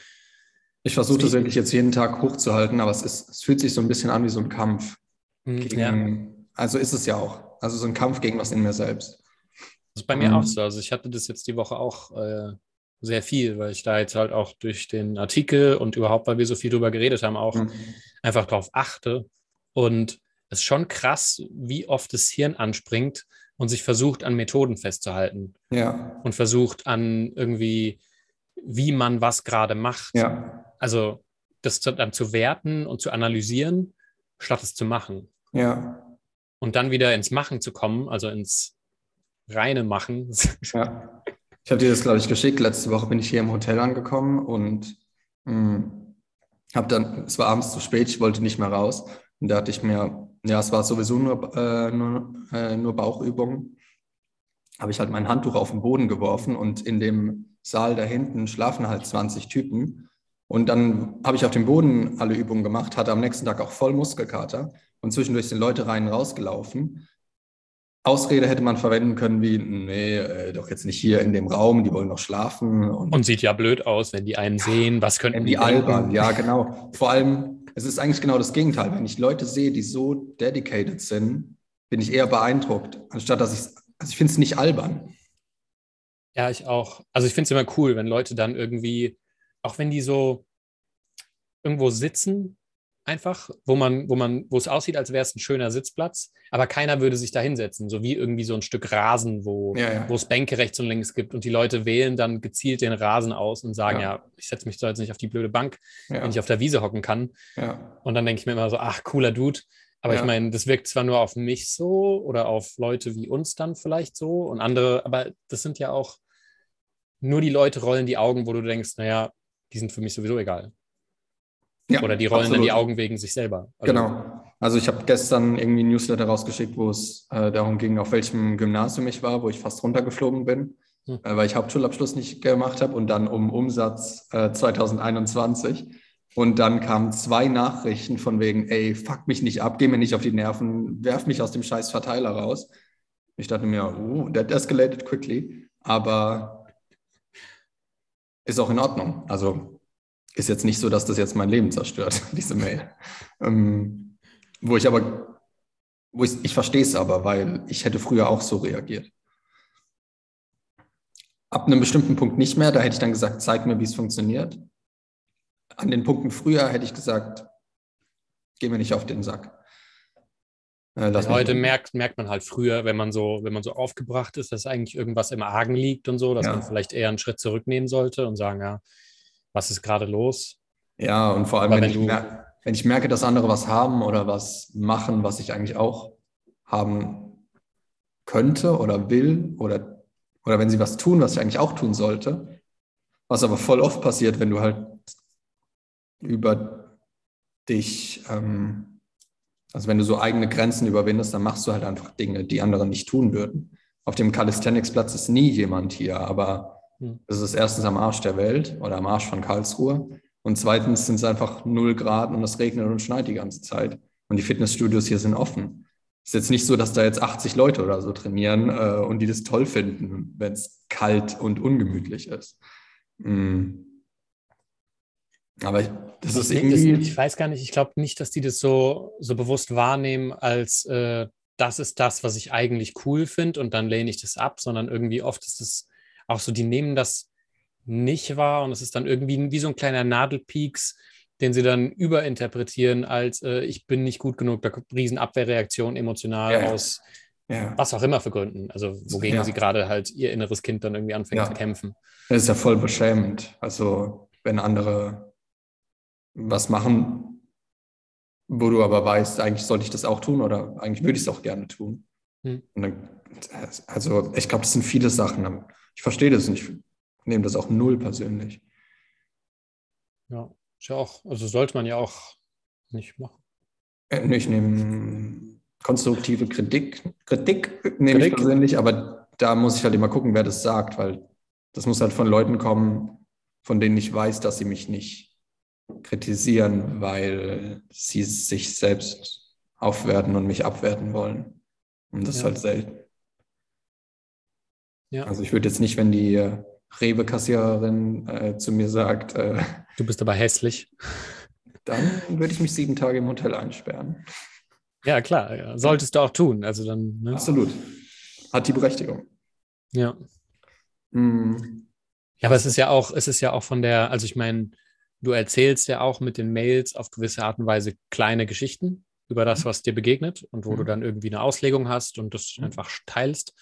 Ich versuche das wirklich jetzt jeden Tag hochzuhalten, aber es, ist, es fühlt sich so ein bisschen an wie so ein Kampf. Hm, gegen, ja. Also ist es ja auch. Also so ein Kampf gegen was in mir selbst. Das ist bei mir um, auch so. Also ich hatte das jetzt die Woche auch äh, sehr viel, weil ich da jetzt halt auch durch den Artikel und überhaupt, weil wir so viel drüber geredet haben, auch mhm. einfach darauf achte. Und es ist schon krass, wie oft das Hirn anspringt und sich versucht, an Methoden festzuhalten. Ja. Und versucht an irgendwie, wie man was gerade macht. Ja. Also das dann zu werten und zu analysieren, statt es zu machen. Ja. Und dann wieder ins Machen zu kommen, also ins reine Machen. Ja. Ich habe dir das, glaube ich, geschickt. Letzte Woche bin ich hier im Hotel angekommen und hm, habe dann, es war abends zu spät, ich wollte nicht mehr raus. Und da hatte ich mir, ja, es war sowieso nur, äh, nur, äh, nur Bauchübungen, habe ich halt mein Handtuch auf den Boden geworfen und in dem Saal da hinten schlafen halt 20 Typen. Und dann habe ich auf dem Boden alle Übungen gemacht, hatte am nächsten Tag auch voll Muskelkater und zwischendurch sind Leute rein und rausgelaufen. Ausrede hätte man verwenden können wie, nee, äh, doch jetzt nicht hier in dem Raum, die wollen noch schlafen. Und, und sieht ja blöd aus, wenn die einen ja, sehen, was könnten die, die albern, ja genau. Vor allem, es ist eigentlich genau das Gegenteil. Wenn ich Leute sehe, die so dedicated sind, bin ich eher beeindruckt, anstatt dass ich, also ich finde es nicht albern. Ja, ich auch. Also ich finde es immer cool, wenn Leute dann irgendwie, auch wenn die so irgendwo sitzen einfach, wo man, wo man, wo es aussieht, als wäre es ein schöner Sitzplatz, aber keiner würde sich da hinsetzen, so wie irgendwie so ein Stück Rasen, wo, ja, ja. wo es Bänke rechts und links gibt und die Leute wählen dann gezielt den Rasen aus und sagen, ja, ja ich setze mich da jetzt nicht auf die blöde Bank, wenn ich auf der Wiese hocken kann. Und dann denke ich mir immer so, ach, cooler Dude. Aber ich meine, das wirkt zwar nur auf mich so oder auf Leute wie uns dann vielleicht so und andere, aber das sind ja auch nur die Leute rollen die Augen, wo du denkst, naja, die sind für mich sowieso egal. Ja, Oder die rollen absolut. dann die Augen wegen sich selber. Also, genau. Also ich habe gestern irgendwie ein Newsletter rausgeschickt, wo es äh, darum ging, auf welchem Gymnasium ich war, wo ich fast runtergeflogen bin, hm. äh, weil ich Hauptschulabschluss nicht gemacht habe und dann um Umsatz äh, 2021. Und dann kamen zwei Nachrichten von wegen, ey, fuck mich nicht ab, geh mir nicht auf die Nerven, werf mich aus dem scheiß Verteiler raus. Ich dachte mir, oh, that escalated quickly, aber ist auch in Ordnung. Also ist jetzt nicht so, dass das jetzt mein Leben zerstört, diese Mail. Ähm, wo ich aber, wo ich, ich verstehe es aber, weil ich hätte früher auch so reagiert. Ab einem bestimmten Punkt nicht mehr, da hätte ich dann gesagt, zeig mir, wie es funktioniert. An den Punkten früher hätte ich gesagt, geh mir nicht auf den Sack. Äh, heute merkt, merkt man halt früher, wenn man so, wenn man so aufgebracht ist, dass eigentlich irgendwas im Argen liegt und so, dass ja. man vielleicht eher einen Schritt zurücknehmen sollte und sagen, ja, was ist gerade los? Ja, und vor allem, wenn, wenn, ich merke, wenn ich merke, dass andere was haben oder was machen, was ich eigentlich auch haben könnte oder will oder, oder wenn sie was tun, was ich eigentlich auch tun sollte, was aber voll oft passiert, wenn du halt über dich, ähm, also wenn du so eigene Grenzen überwindest, dann machst du halt einfach Dinge, die andere nicht tun würden. Auf dem Calisthenics-Platz ist nie jemand hier, aber hm. Das ist erstens am Arsch der Welt oder am Arsch von Karlsruhe. Und zweitens sind es einfach null Grad und es regnet und schneit die ganze Zeit. Und die Fitnessstudios hier sind offen. Es ist jetzt nicht so, dass da jetzt 80 Leute oder so trainieren äh, und die das toll finden, wenn es kalt und ungemütlich ist. Mhm. Aber das ist irgendwie. ich weiß gar nicht, ich glaube nicht, dass die das so, so bewusst wahrnehmen, als äh, das ist das, was ich eigentlich cool finde und dann lehne ich das ab, sondern irgendwie oft ist es auch so, die nehmen das nicht wahr und es ist dann irgendwie wie so ein kleiner Nadelpieks, den sie dann überinterpretieren als äh, ich bin nicht gut genug, da kommt Riesenabwehrreaktion emotional ja, aus ja. was auch immer für Gründen, also wogegen ja. sie gerade halt ihr inneres Kind dann irgendwie anfängt zu kämpfen. Das ist ja voll beschämend, also wenn andere was machen, wo du aber weißt, eigentlich sollte ich das auch tun oder eigentlich würde ich es auch gerne tun. Hm. Dann, also ich glaube, das sind viele Sachen. Ich verstehe das nicht. Ich nehme das auch null persönlich. Ja, ist ja auch, also sollte man ja auch nicht machen. Äh, ich nehme konstruktive Kritik, Kritik nehme Kritik. ich persönlich, aber da muss ich halt immer gucken, wer das sagt, weil das muss halt von Leuten kommen, von denen ich weiß, dass sie mich nicht kritisieren, weil sie sich selbst aufwerten und mich abwerten wollen. Und das ja. ist halt selten. Ja. Also ich würde jetzt nicht, wenn die Rewe-Kassiererin äh, zu mir sagt, äh, du bist aber hässlich, dann würde ich mich sieben Tage im Hotel einsperren. Ja, klar, ja. solltest du auch tun. Also dann, ne? Absolut. Hat die Berechtigung. Ja. Mhm. Ja, aber es ist ja auch, es ist ja auch von der, also ich meine, du erzählst ja auch mit den Mails auf gewisse Art und Weise kleine Geschichten. über das, was dir begegnet und wo Mhm. du dann irgendwie eine Auslegung hast und das Mhm. einfach teilst.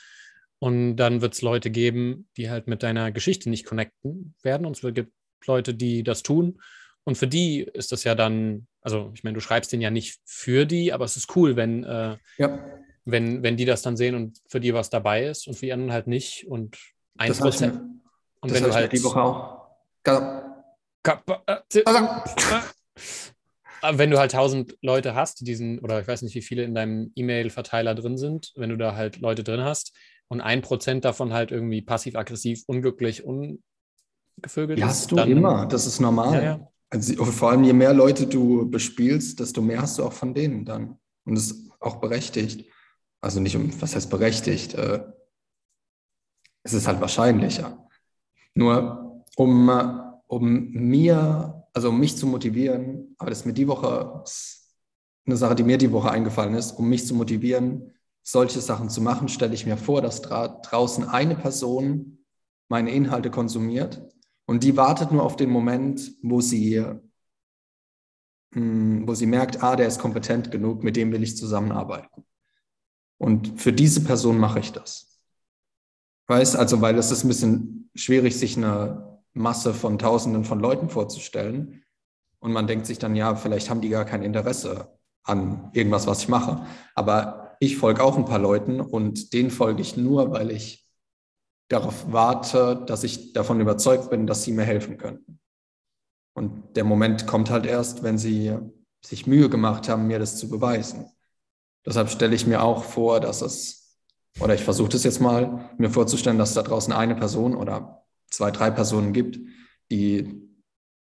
Und dann wird es Leute geben, die halt mit deiner Geschichte nicht connecten werden. Und es gibt Leute, die das tun. Und für die ist das ja dann, also ich meine, du schreibst den ja nicht für die, aber es ist cool, wenn, äh, Ja, wenn, wenn die das dann sehen und für die was dabei ist und für die anderen halt nicht. Und ein das ich, Prozent. Und das wenn du halt. die Woche auch. Ga- wenn du halt tausend Leute hast, die diesen, oder ich weiß nicht, wie viele in deinem E-Mail-Verteiler drin sind, wenn du da halt Leute drin hast und ein Prozent davon halt irgendwie passiv-aggressiv, unglücklich, ungevögelt Die ist, hast du dann- immer, das ist normal. Ja, ja. Also, vor allem, je mehr Leute du bespielst, desto mehr hast du auch von denen dann. Und das ist auch berechtigt. Also nicht um, was heißt berechtigt? Äh, es ist halt wahrscheinlicher. Nur um, äh, um mir, also um mich zu motivieren, aber das ist mir die Woche eine Sache, die mir die Woche eingefallen ist, um mich zu motivieren, solche Sachen zu machen, stelle ich mir vor, dass dra draußen eine Person meine Inhalte konsumiert und die wartet nur auf den Moment, wo sie, mh, wo sie merkt, ah, der ist kompetent genug, mit dem will ich zusammenarbeiten. Und für diese Person mache ich das. Weißt, also, weil es ist ein bisschen schwierig, sich eine Masse von Tausenden von Leuten vorzustellen. Und man denkt sich dann, ja, vielleicht haben die gar kein Interesse an irgendwas, was ich mache. Aber ich folge auch ein paar Leuten und denen folge ich nur, weil ich darauf warte, dass ich davon überzeugt bin, dass sie mir helfen könnten. Und der Moment kommt halt erst, wenn sie sich Mühe gemacht haben, mir das zu beweisen. Deshalb stelle ich mir auch vor, dass es, oder ich versuche das jetzt mal, mir vorzustellen, dass da draußen eine Person oder zwei, drei Personen gibt, die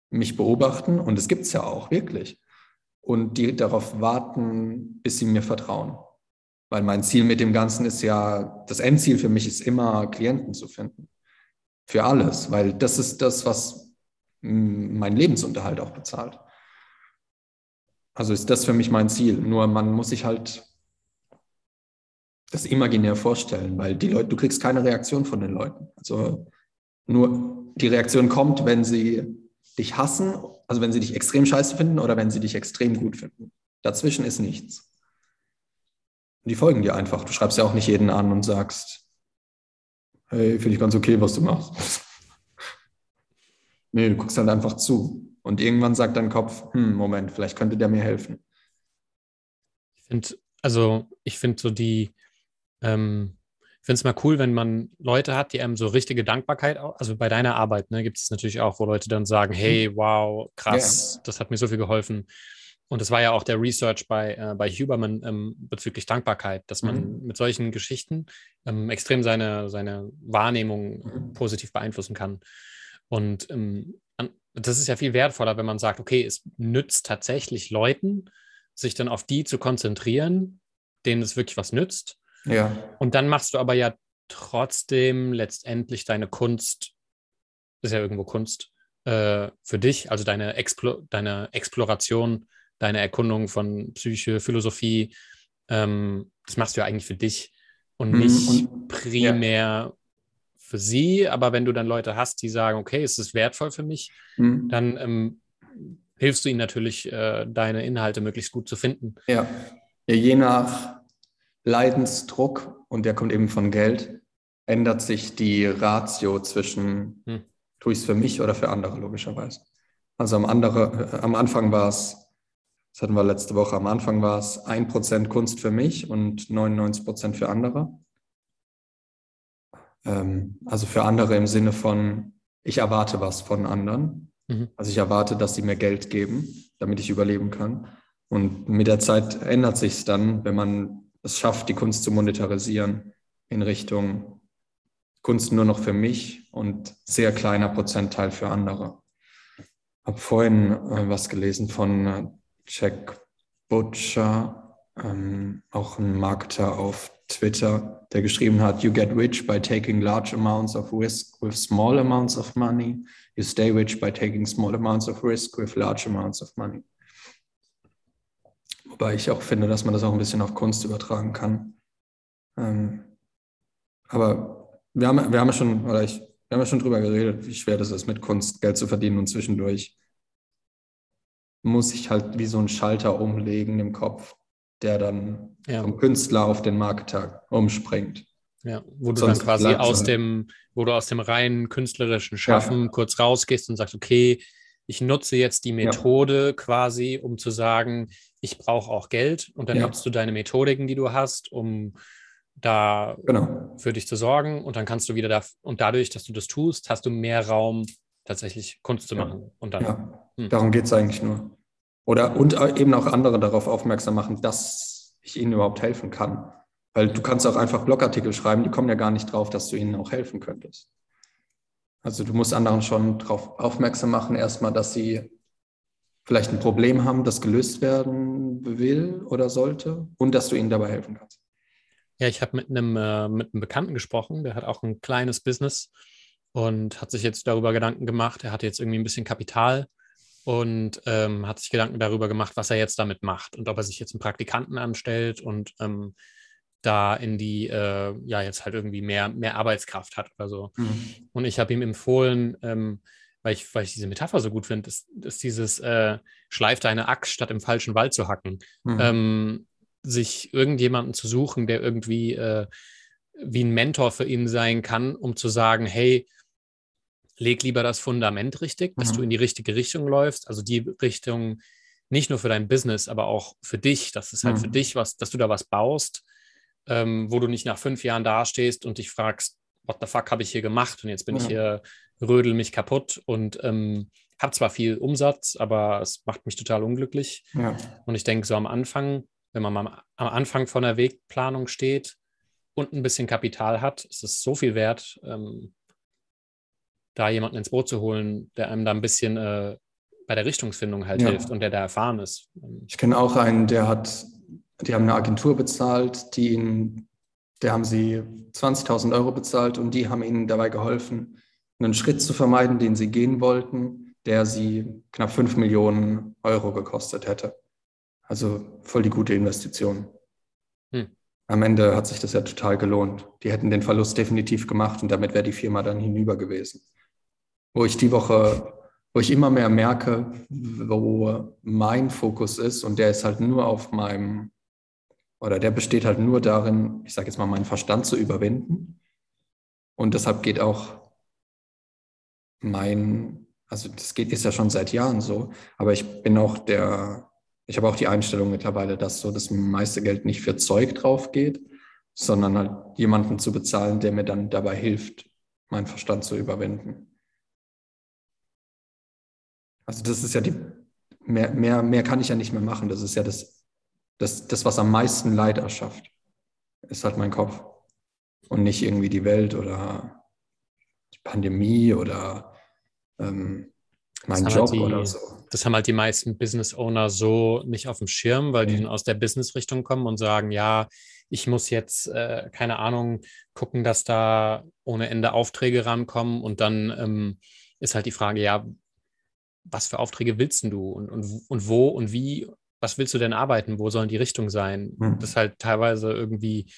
mich beobachten. Und es gibt es ja auch, wirklich. Und die darauf warten, bis sie mir vertrauen. Weil mein Ziel mit dem Ganzen ist ja, das Endziel für mich ist immer, Klienten zu finden. Für alles, weil das ist das, was mm, mein Lebensunterhalt auch bezahlt. Also ist das für mich mein Ziel. Nur man muss sich halt das imaginär vorstellen, weil die Leute, du kriegst keine Reaktion von den Leuten. Also nur die Reaktion kommt, wenn sie dich hassen, also wenn sie dich extrem scheiße finden oder wenn sie dich extrem gut finden. Dazwischen ist nichts. Und die folgen dir einfach. Du schreibst ja auch nicht jeden an und sagst, hey, finde ich ganz okay, was du machst. nee, du guckst halt einfach zu. Und irgendwann sagt dein Kopf, hm, Moment, vielleicht könnte der mir helfen. Ich finde, also ich finde so die, ähm, finde es mal cool, wenn man Leute hat, die einem so richtige Dankbarkeit, also bei deiner Arbeit, ne, gibt es natürlich auch, wo Leute dann sagen, hey, wow, krass, das hat mir so viel geholfen. Und das war ja auch der Research bei, äh, bei Huberman ähm, bezüglich Dankbarkeit, dass man mit solchen Geschichten ähm, extrem seine, seine Wahrnehmung Mhm. positiv beeinflussen kann. Und ähm, das ist ja viel wertvoller, wenn man sagt, okay, es nützt tatsächlich Leuten, sich dann auf die zu konzentrieren, denen es wirklich was nützt. Ja, Und dann machst du aber ja trotzdem letztendlich deine Kunst, ist ja irgendwo Kunst, äh, für dich, also deine, Explo deine Exploration, deine Erkundung von Psyche, Philosophie, ähm, das machst du ja eigentlich für dich und Mhm, nicht und- primär für sie. Aber wenn du dann Leute hast, die sagen, okay, es ist wertvoll für mich, hm, dann ähm, hilfst du ihnen natürlich, äh, deine Inhalte möglichst gut zu finden. ja. ja. Je nach Leidensdruck, und der kommt eben von Geld, ändert sich die Ratio zwischen, Hm. tue ich es für mich oder für andere, logischerweise. Also am, andere, äh, am Anfang war es, das hatten wir letzte Woche, am Anfang war es 1% Kunst für mich und 99% für andere. Ähm, also für andere im Sinne von, ich erwarte was von anderen. Mhm. Also ich erwarte, dass sie mir Geld geben, damit ich überleben kann. Und mit der Zeit ändert sich es dann, wenn man es schafft, die Kunst zu monetarisieren in Richtung Kunst nur noch für mich und sehr kleiner Prozentteil für andere. Habe vorhin äh, was gelesen von äh, Jack Butcher, ähm, auch ein Marketer auf Twitter, der geschrieben hat, You get rich by taking large amounts of risk with small amounts of money. You stay rich by taking small amounts of risk with large amounts of money. Wobei ich auch finde, dass man das auch ein bisschen auf Kunst übertragen kann. Ähm, aber wir haben, wir haben ja schon, oder ich, wir haben ja schon drüber geredet, wie schwer das ist, mit Kunst Geld zu verdienen und zwischendurch muss ich halt wie so einen Schalter umlegen im Kopf, der dann Ja. vom Künstler auf den Marketer umspringt. Ja, wo du Sonst dann quasi aus halt. dem, wo du aus dem reinen künstlerischen Schaffen kurz rausgehst und sagst, okay, ich nutze jetzt die Methode quasi, um zu sagen, ich brauche auch Geld und dann Ja. nutzt du deine Methodiken, die du hast, um da Genau. für dich zu sorgen und dann kannst du wieder da und dadurch, dass du das tust, hast du mehr Raum, tatsächlich Kunst zu Ja. machen. Und dann, Ja, Hm. darum geht es eigentlich nur. Oder und eben auch andere darauf aufmerksam machen, dass ich ihnen überhaupt helfen kann. Weil du kannst auch einfach Blogartikel schreiben, die kommen ja gar nicht drauf, dass du ihnen auch helfen könntest. Also du musst anderen schon darauf aufmerksam machen, erstmal, dass sie vielleicht ein Problem haben, das gelöst werden will oder sollte und dass du ihnen dabei helfen kannst. Ja, ich habe mit einem, äh, mit einem Bekannten gesprochen, der hat auch ein kleines Business und hat sich jetzt darüber Gedanken gemacht. Er hatte jetzt irgendwie ein bisschen Kapital und ähm, hat sich Gedanken darüber gemacht, was er jetzt damit macht und ob er sich jetzt einen Praktikanten anstellt und ähm, da in die, äh, ja, jetzt halt irgendwie mehr, mehr Arbeitskraft hat oder so. Und ich habe ihm empfohlen, ähm, weil, ich, weil ich diese Metapher so gut finde, ist, ist dieses äh, Schleif deine Axt, statt im falschen Wald zu hacken Mhm. ähm, sich irgendjemanden zu suchen, der irgendwie äh, wie ein Mentor für ihn sein kann, um zu sagen, hey, leg lieber das Fundament richtig, dass Mhm. du in die richtige Richtung läufst, also die Richtung nicht nur für dein Business, aber auch für dich, dass es halt Mhm. für dich was, dass du da was baust, ähm, wo du nicht nach fünf Jahren dastehst und dich fragst, what the fuck habe ich hier gemacht und jetzt bin ich Ja. hier, rödel mich kaputt und ähm, habe zwar viel Umsatz, aber es macht mich total unglücklich. ja. Und ich denke, so am Anfang, wenn man mal am Anfang von der Wegplanung steht und ein bisschen Kapital hat, ist es so viel wert, ähm, da jemanden ins Boot zu holen, der einem da ein bisschen äh, bei der Richtungsfindung halt Ja. hilft und der da erfahren ist. Ich kenne auch einen, der hat, die haben eine Agentur bezahlt, die ihn, der haben sie 20.000 Euro bezahlt und die haben ihnen dabei geholfen, einen Schritt zu vermeiden, den sie gehen wollten, der sie knapp 5 Millionen Euro gekostet hätte. Also voll die gute Investition. Hm. Am Ende hat sich das ja total gelohnt. Die hätten den Verlust definitiv gemacht und damit wäre die Firma dann hinüber gewesen. Wo ich die Woche, wo ich immer mehr merke, wo mein Fokus ist und der ist halt nur auf meinem, oder der besteht halt nur darin, ich sage jetzt mal, meinen Verstand zu überwinden. Und deshalb geht auch mein, also das geht, ist ja schon seit Jahren so, aber ich bin auch der, ich habe auch die Einstellung mittlerweile, dass so das meiste Geld nicht für Zeug drauf geht, sondern halt jemanden zu bezahlen, der mir dann dabei hilft, meinen Verstand zu überwinden. Also das ist ja die, mehr, mehr, mehr kann ich ja nicht mehr machen. Das ist ja das, das, das, was am meisten Leid erschafft, ist halt mein Kopf. Und nicht irgendwie die Welt oder die Pandemie oder ähm, mein Das haben Job halt die- oder so. Das haben halt die meisten Business Owner so nicht auf dem Schirm, weil die Nee. dann aus der Business-Richtung kommen und sagen, ja, ich muss jetzt, äh, keine Ahnung, gucken, dass da ohne Ende Aufträge rankommen und dann ähm, ist halt die Frage, ja, was für Aufträge willst denn du und, und, und wo und wie, was willst du denn arbeiten, wo sollen die Richtungen sein? Hm. Das ist halt teilweise irgendwie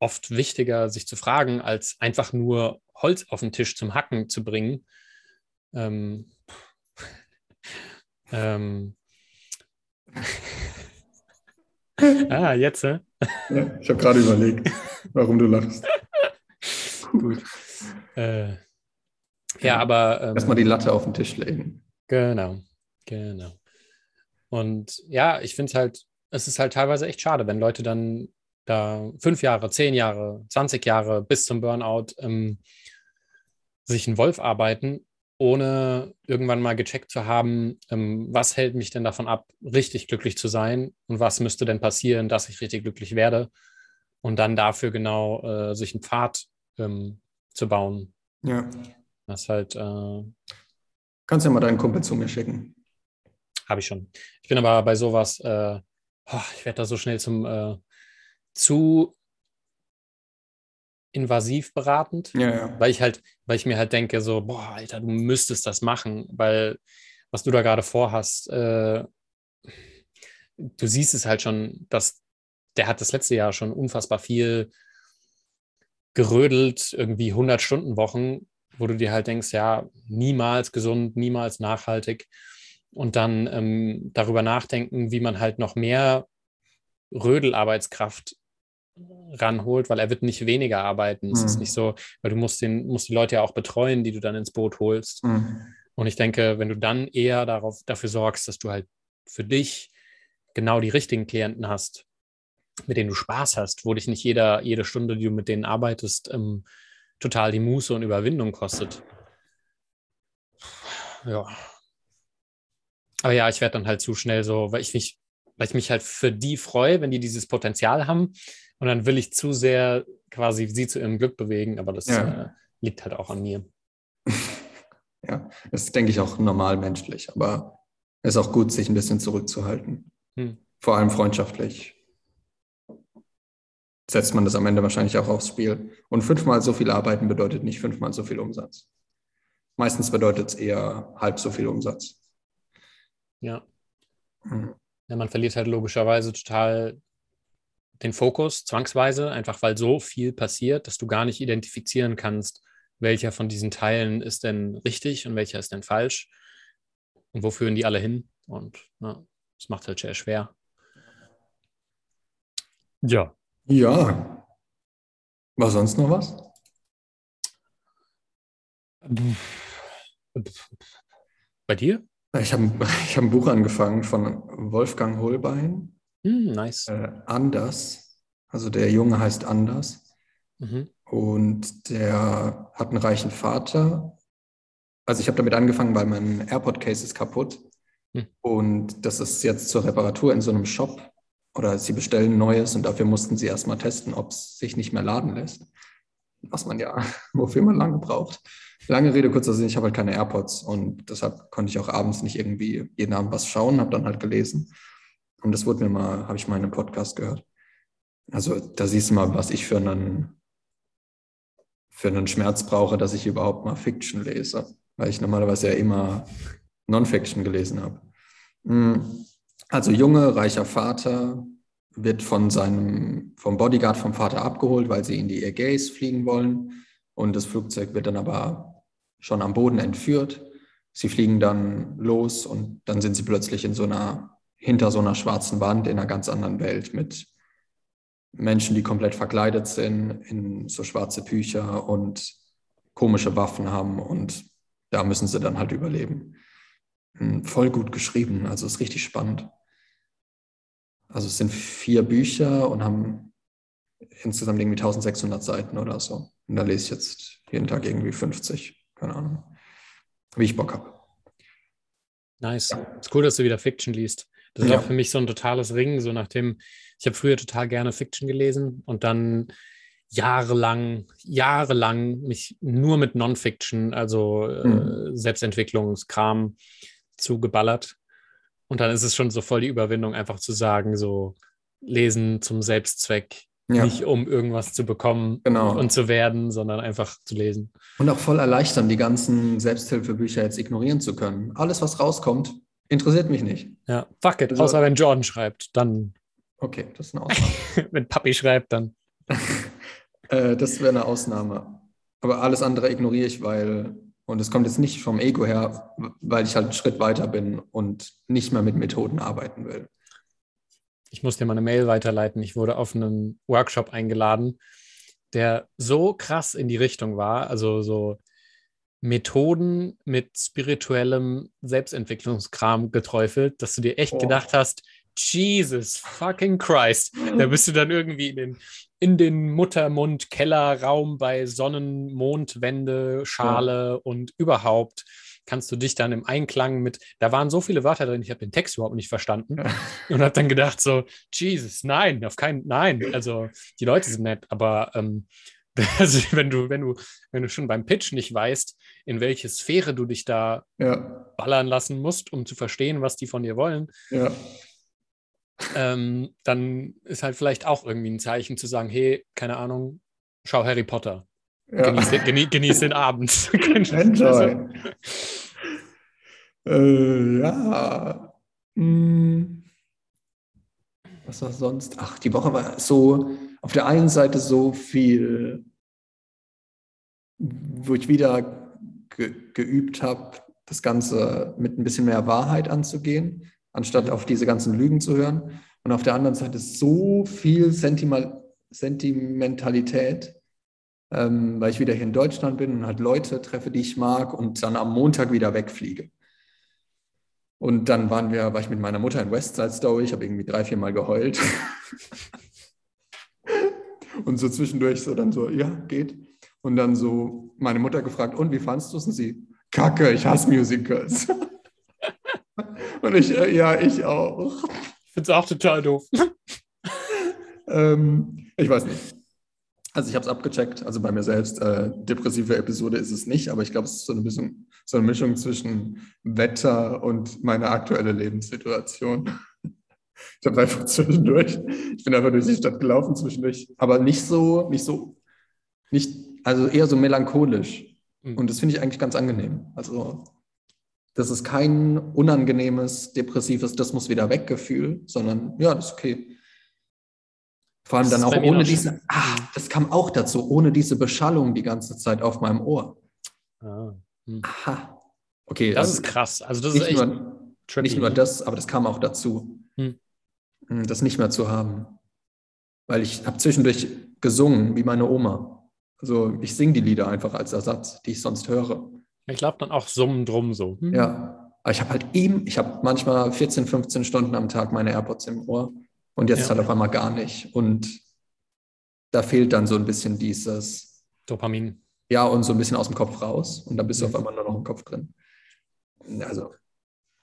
oft wichtiger, sich zu fragen, als einfach nur Holz auf den Tisch zum Hacken zu bringen. Ähm, ähm, ah, jetzt, äh? Ja, ich habe gerade überlegt, warum du lachst. Gut. Äh, ja, aber ähm, Erstmal die Latte auf den Tisch legen. Genau, genau. Und ja, ich finde es halt, es ist halt teilweise echt schade, wenn Leute dann da fünf Jahre, zehn Jahre, 20 Jahre bis zum Burnout ähm, sich einen Wolf arbeiten, ohne irgendwann mal gecheckt zu haben, ähm, was hält mich denn davon ab, richtig glücklich zu sein und was müsste denn passieren, dass ich richtig glücklich werde und dann dafür genau äh, sich einen Pfad ähm, zu bauen. Ja. Das halt äh, Kannst ja mal deinen Kumpel zu mir schicken. Habe ich schon. Ich bin aber bei sowas, äh, oh, ich werde da so schnell zum äh, zu invasiv beratend, Ja, ja. weil ich halt, weil ich mir halt denke, so, boah, Alter, du müsstest das machen, weil was du da gerade vorhast, äh, du siehst es halt schon, dass der hat das letzte Jahr schon unfassbar viel gerödelt, irgendwie 100 Stunden Wochen, wo du dir halt denkst, ja, niemals gesund, niemals nachhaltig. Und dann ähm, darüber nachdenken, wie man halt noch mehr Rödelarbeitskraft ranholt, weil er wird nicht weniger arbeiten. Es ist Mhm. nicht so, weil du musst den, musst die Leute ja auch betreuen, die du dann ins Boot holst. Mhm. Und ich denke, wenn du dann eher darauf, dafür sorgst, dass du halt für dich genau die richtigen Klienten hast, mit denen du Spaß hast, wo dich nicht jeder, jede Stunde, die du mit denen arbeitest, ähm, total die Muße und Überwindung kostet. Ja. Aber ja, ich werde dann halt zu schnell so, weil ich mich, weil ich mich halt für die freue, wenn die dieses Potenzial haben. Und dann will ich zu sehr quasi sie zu ihrem Glück bewegen, aber das Ja. äh, liegt halt auch an mir. Ja, das ist, denke ich, auch normal menschlich, aber es ist auch gut, sich ein bisschen zurückzuhalten. Hm. Vor allem freundschaftlich. Setzt man das am Ende wahrscheinlich auch aufs Spiel. Und fünfmal so viel arbeiten bedeutet nicht fünfmal so viel Umsatz. Meistens bedeutet es eher halb so viel Umsatz. Ja. Hm. Ja, man verliert halt logischerweise total den Fokus, zwangsweise, einfach weil so viel passiert, dass du gar nicht identifizieren kannst, welcher von diesen Teilen ist denn richtig und welcher ist denn falsch und wo führen die alle hin. Und ja, das macht halt sehr schwer. Ja. Ja. War sonst noch was? Bei dir? Ich habe ich hab ein Buch angefangen von Wolfgang Holbein. Hm, nice. Äh, Anders. Also der Junge heißt Anders. Mhm. Und der hat einen reichen Vater. Also ich habe damit angefangen, weil mein AirPod-Case ist kaputt. Hm. Und das ist jetzt zur Reparatur in so einem Shop. Oder sie bestellen Neues und dafür mussten sie erstmal testen, ob es sich nicht mehr laden lässt. Was man ja, wofür man lange braucht. Lange Rede, kurzer Sinn, ich habe halt keine AirPods und deshalb konnte ich auch abends nicht irgendwie jeden Abend was schauen, habe dann halt gelesen. Und das wurde mir mal, habe ich mal in einem Podcast gehört. Also da siehst du mal, was ich für einen, für einen Schmerz brauche, dass ich überhaupt mal Fiction lese, weil ich normalerweise ja immer Non-Fiction gelesen habe. Mm, Also junge, reicher Vater wird von seinem, vom Bodyguard vom Vater abgeholt, weil sie in die Ägäis fliegen wollen. Und das Flugzeug wird dann aber schon am Boden entführt. Sie fliegen dann los und dann sind sie plötzlich in so einer, hinter so einer schwarzen Wand in einer ganz anderen Welt mit Menschen, die komplett verkleidet sind, in so schwarze Bücher und komische Waffen haben und da müssen sie dann halt überleben. Hm, Voll gut geschrieben, also ist richtig spannend. Also es sind vier Bücher und haben insgesamt irgendwie 1600 Seiten oder so. Und da lese ich jetzt jeden Tag irgendwie 50, keine Ahnung, wie ich Bock habe. Nice. Ist cool, dass du wieder Fiction liest. Das ist Ja. auch für mich so ein totales Ring, so nachdem, ich habe früher total gerne Fiction gelesen und dann jahrelang, jahrelang mich nur mit Non-Fiction, also Mhm. äh, Selbstentwicklungskram zugeballert. Und dann ist es schon so voll die Überwindung, einfach zu sagen, so lesen zum Selbstzweck, Ja. nicht um irgendwas zu bekommen Genau. und zu werden, sondern einfach zu lesen. Und auch voll erleichtern, die ganzen Selbsthilfebücher jetzt ignorieren zu können. Alles, was rauskommt, interessiert mich nicht. Ja, fuck it, Also- außer wenn Jordan schreibt, dann, Okay, das ist eine Ausnahme. wenn Papi schreibt, dann. äh, das wäre eine Ausnahme. Aber alles andere ignoriere ich, weil, und es kommt jetzt nicht vom Ego her, weil ich halt einen Schritt weiter bin und nicht mehr mit Methoden arbeiten will. ich muss dir mal eine Mail weiterleiten. Ich wurde auf einen Workshop eingeladen, der so krass in die Richtung war, also so Methoden mit spirituellem Selbstentwicklungskram geträufelt, dass du dir echt Oh. gedacht hast, Jesus fucking Christ, da bist du dann irgendwie in den, in den Muttermund-Kellerraum bei Sonnen, Mond, Wände, Schale und überhaupt kannst du dich dann im Einklang mit, da waren so viele Wörter drin, ich habe den Text überhaupt nicht verstanden und habe dann gedacht so, Jesus, nein, auf keinen, nein, also die Leute sind nett, aber ähm, also wenn du, wenn du, wenn du schon beim Pitch nicht weißt, in welche Sphäre du dich da Ja, ballern lassen musst, um zu verstehen, was die von dir wollen, ja, ähm, dann ist halt vielleicht auch irgendwie ein Zeichen zu sagen, hey, keine Ahnung, schau Harry Potter. ja. Genieß, den, genie, genieß den Abend. Enjoy. Äh, ja. Hm. Was war sonst? Ach, die Woche war so auf der einen Seite so viel, wo ich wieder ge geübt habe, das Ganze mit ein bisschen mehr Wahrheit anzugehen, anstatt auf diese ganzen Lügen zu hören. Und auf der anderen Seite so viel Sentimal Sentimentalität, ähm, weil ich wieder hier in Deutschland bin und halt Leute treffe, die ich mag und dann am Montag wieder wegfliege. Und dann waren wir, war ich mit meiner Mutter in Westside Story, ich habe irgendwie drei, vier Mal geheult. und so zwischendurch so dann so, ja, geht. Und dann so meine Mutter gefragt, und wie fandest du es? Und sie, Kacke, ich hasse Musicals. und ich, äh, ja, ich auch. Ich finde es auch total doof. ähm, ich weiß nicht. Also ich habe es abgecheckt, also bei mir selbst. Äh, depressive Episode ist es nicht, aber ich glaube, es ist so eine, Mischung, so eine Mischung zwischen Wetter und meine aktuelle Lebenssituation. Ich habe einfach zwischendurch, ich bin einfach durch die Stadt gelaufen zwischendurch, aber nicht so, nicht so, nicht, also eher so melancholisch. Mhm. Und das finde ich eigentlich ganz angenehm. Also das ist kein unangenehmes, depressives, das muss wieder weg Gefühl, sondern ja, das ist okay. Vor allem dann auch ohne diese, ah, das kam auch dazu, ohne diese Beschallung die ganze Zeit auf meinem Ohr. Ah, hm. Aha. Okay. Das also ist krass. Also das ist echt nur, nicht nur das, aber das kam auch dazu, hm. hm. das nicht mehr zu haben. Weil ich habe zwischendurch gesungen, wie meine Oma. Also ich singe die Lieder einfach als Ersatz, die ich sonst höre. Ich glaube dann auch summen drum so. Hm. Ja, aber ich habe halt eben, ich habe manchmal 14, 15 Stunden am Tag meine AirPods im Ohr. Und jetzt ja. halt auf einmal gar nicht. Und da fehlt dann so ein bisschen dieses Dopamin. Ja, und so ein bisschen aus dem Kopf raus. Und dann bist du auf einmal nur noch im Kopf drin. Also.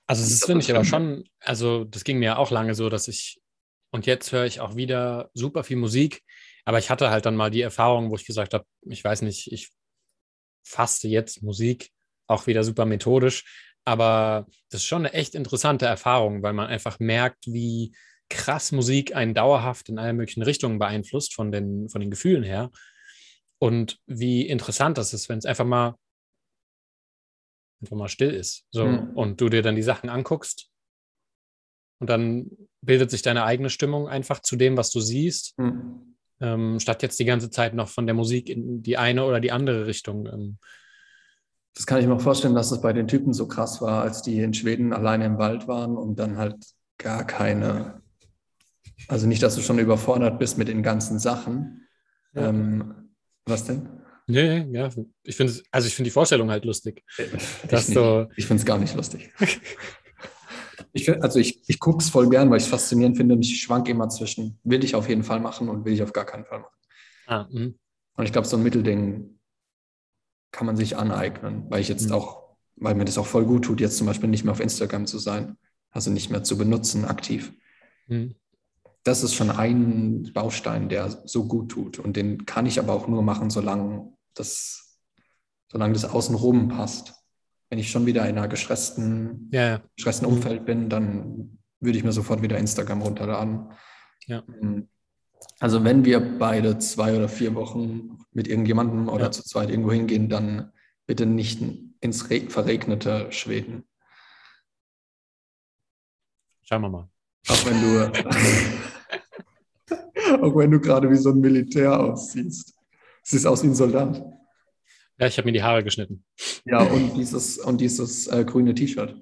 Also, das finde ich aber schon, also, das ging mir auch lange so, dass ich, und jetzt höre ich auch wieder super viel Musik. Aber ich hatte halt dann mal die Erfahrung, wo ich gesagt habe, ich weiß nicht, ich faste jetzt Musik auch wieder super methodisch. Aber das ist schon eine echt interessante Erfahrung, weil man einfach merkt, wie krass Musik einen dauerhaft in allen möglichen Richtungen beeinflusst, von den, von den Gefühlen her. Und wie interessant das ist, wenn es einfach mal einfach mal still ist. So, mhm. und du dir dann die Sachen anguckst und dann bildet sich deine eigene Stimmung einfach zu dem, was du siehst, mhm. ähm, statt jetzt die ganze Zeit noch von der Musik in die eine oder die andere Richtung. Ähm. Das kann ich mir vorstellen, dass es bei den Typen so krass war, als die in Schweden alleine im Wald waren und dann halt gar keine also nicht, dass du schon überfordert bist mit den ganzen Sachen. Ja. Ähm, was denn? Nee, ja, ich finde also ich finde die Vorstellung halt lustig. Äh, ich, so ich finde es gar nicht lustig. ich find, also ich, ich gucke es voll gern, weil ich es faszinierend finde und ich schwanke immer zwischen, will ich auf jeden Fall machen und will ich auf gar keinen Fall machen. Ah, mhm. und ich glaube, so ein Mittelding kann man sich aneignen, weil ich jetzt mhm. auch, weil mir das auch voll gut tut, jetzt zum Beispiel nicht mehr auf Instagram zu sein, also nicht mehr zu benutzen aktiv. Mhm das ist schon ein Baustein, der so gut tut. Und den kann ich aber auch nur machen, solange das, solange das außenrum passt. Wenn ich schon wieder in einer gestressten, ja, ja. gestressten mhm. Umfeld bin, dann würde ich mir sofort wieder Instagram runterladen. Ja. Mhm. Also wenn wir beide zwei oder vier Wochen mit irgendjemandem oder ja. zu zweit irgendwo hingehen, dann bitte nicht ins verregnete Schweden. Schauen wir mal. Auch wenn du Auch wenn du gerade wie so ein Militär aussiehst. Siehst aus wie ein Soldat. Ja, ich habe mir die Haare geschnitten. Ja, und dieses, und dieses äh, grüne T-Shirt.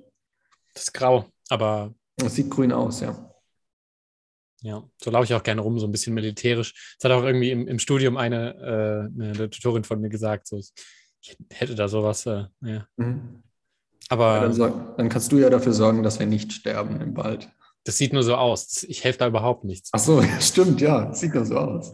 Das ist grau, aber. Das sieht grün aus, ja. Ja, so laufe ich auch gerne rum, so ein bisschen militärisch. Es hat auch irgendwie im, im Studium eine, äh, eine Tutorin von mir gesagt, so, ich hätte da sowas. Äh, ja. Mhm. Aber. Ja, dann, dann kannst du ja dafür sorgen, dass wir nicht sterben im Wald. Das sieht nur so aus. Ich helfe da überhaupt nichts. Ach so, stimmt, ja. Das sieht nur so aus.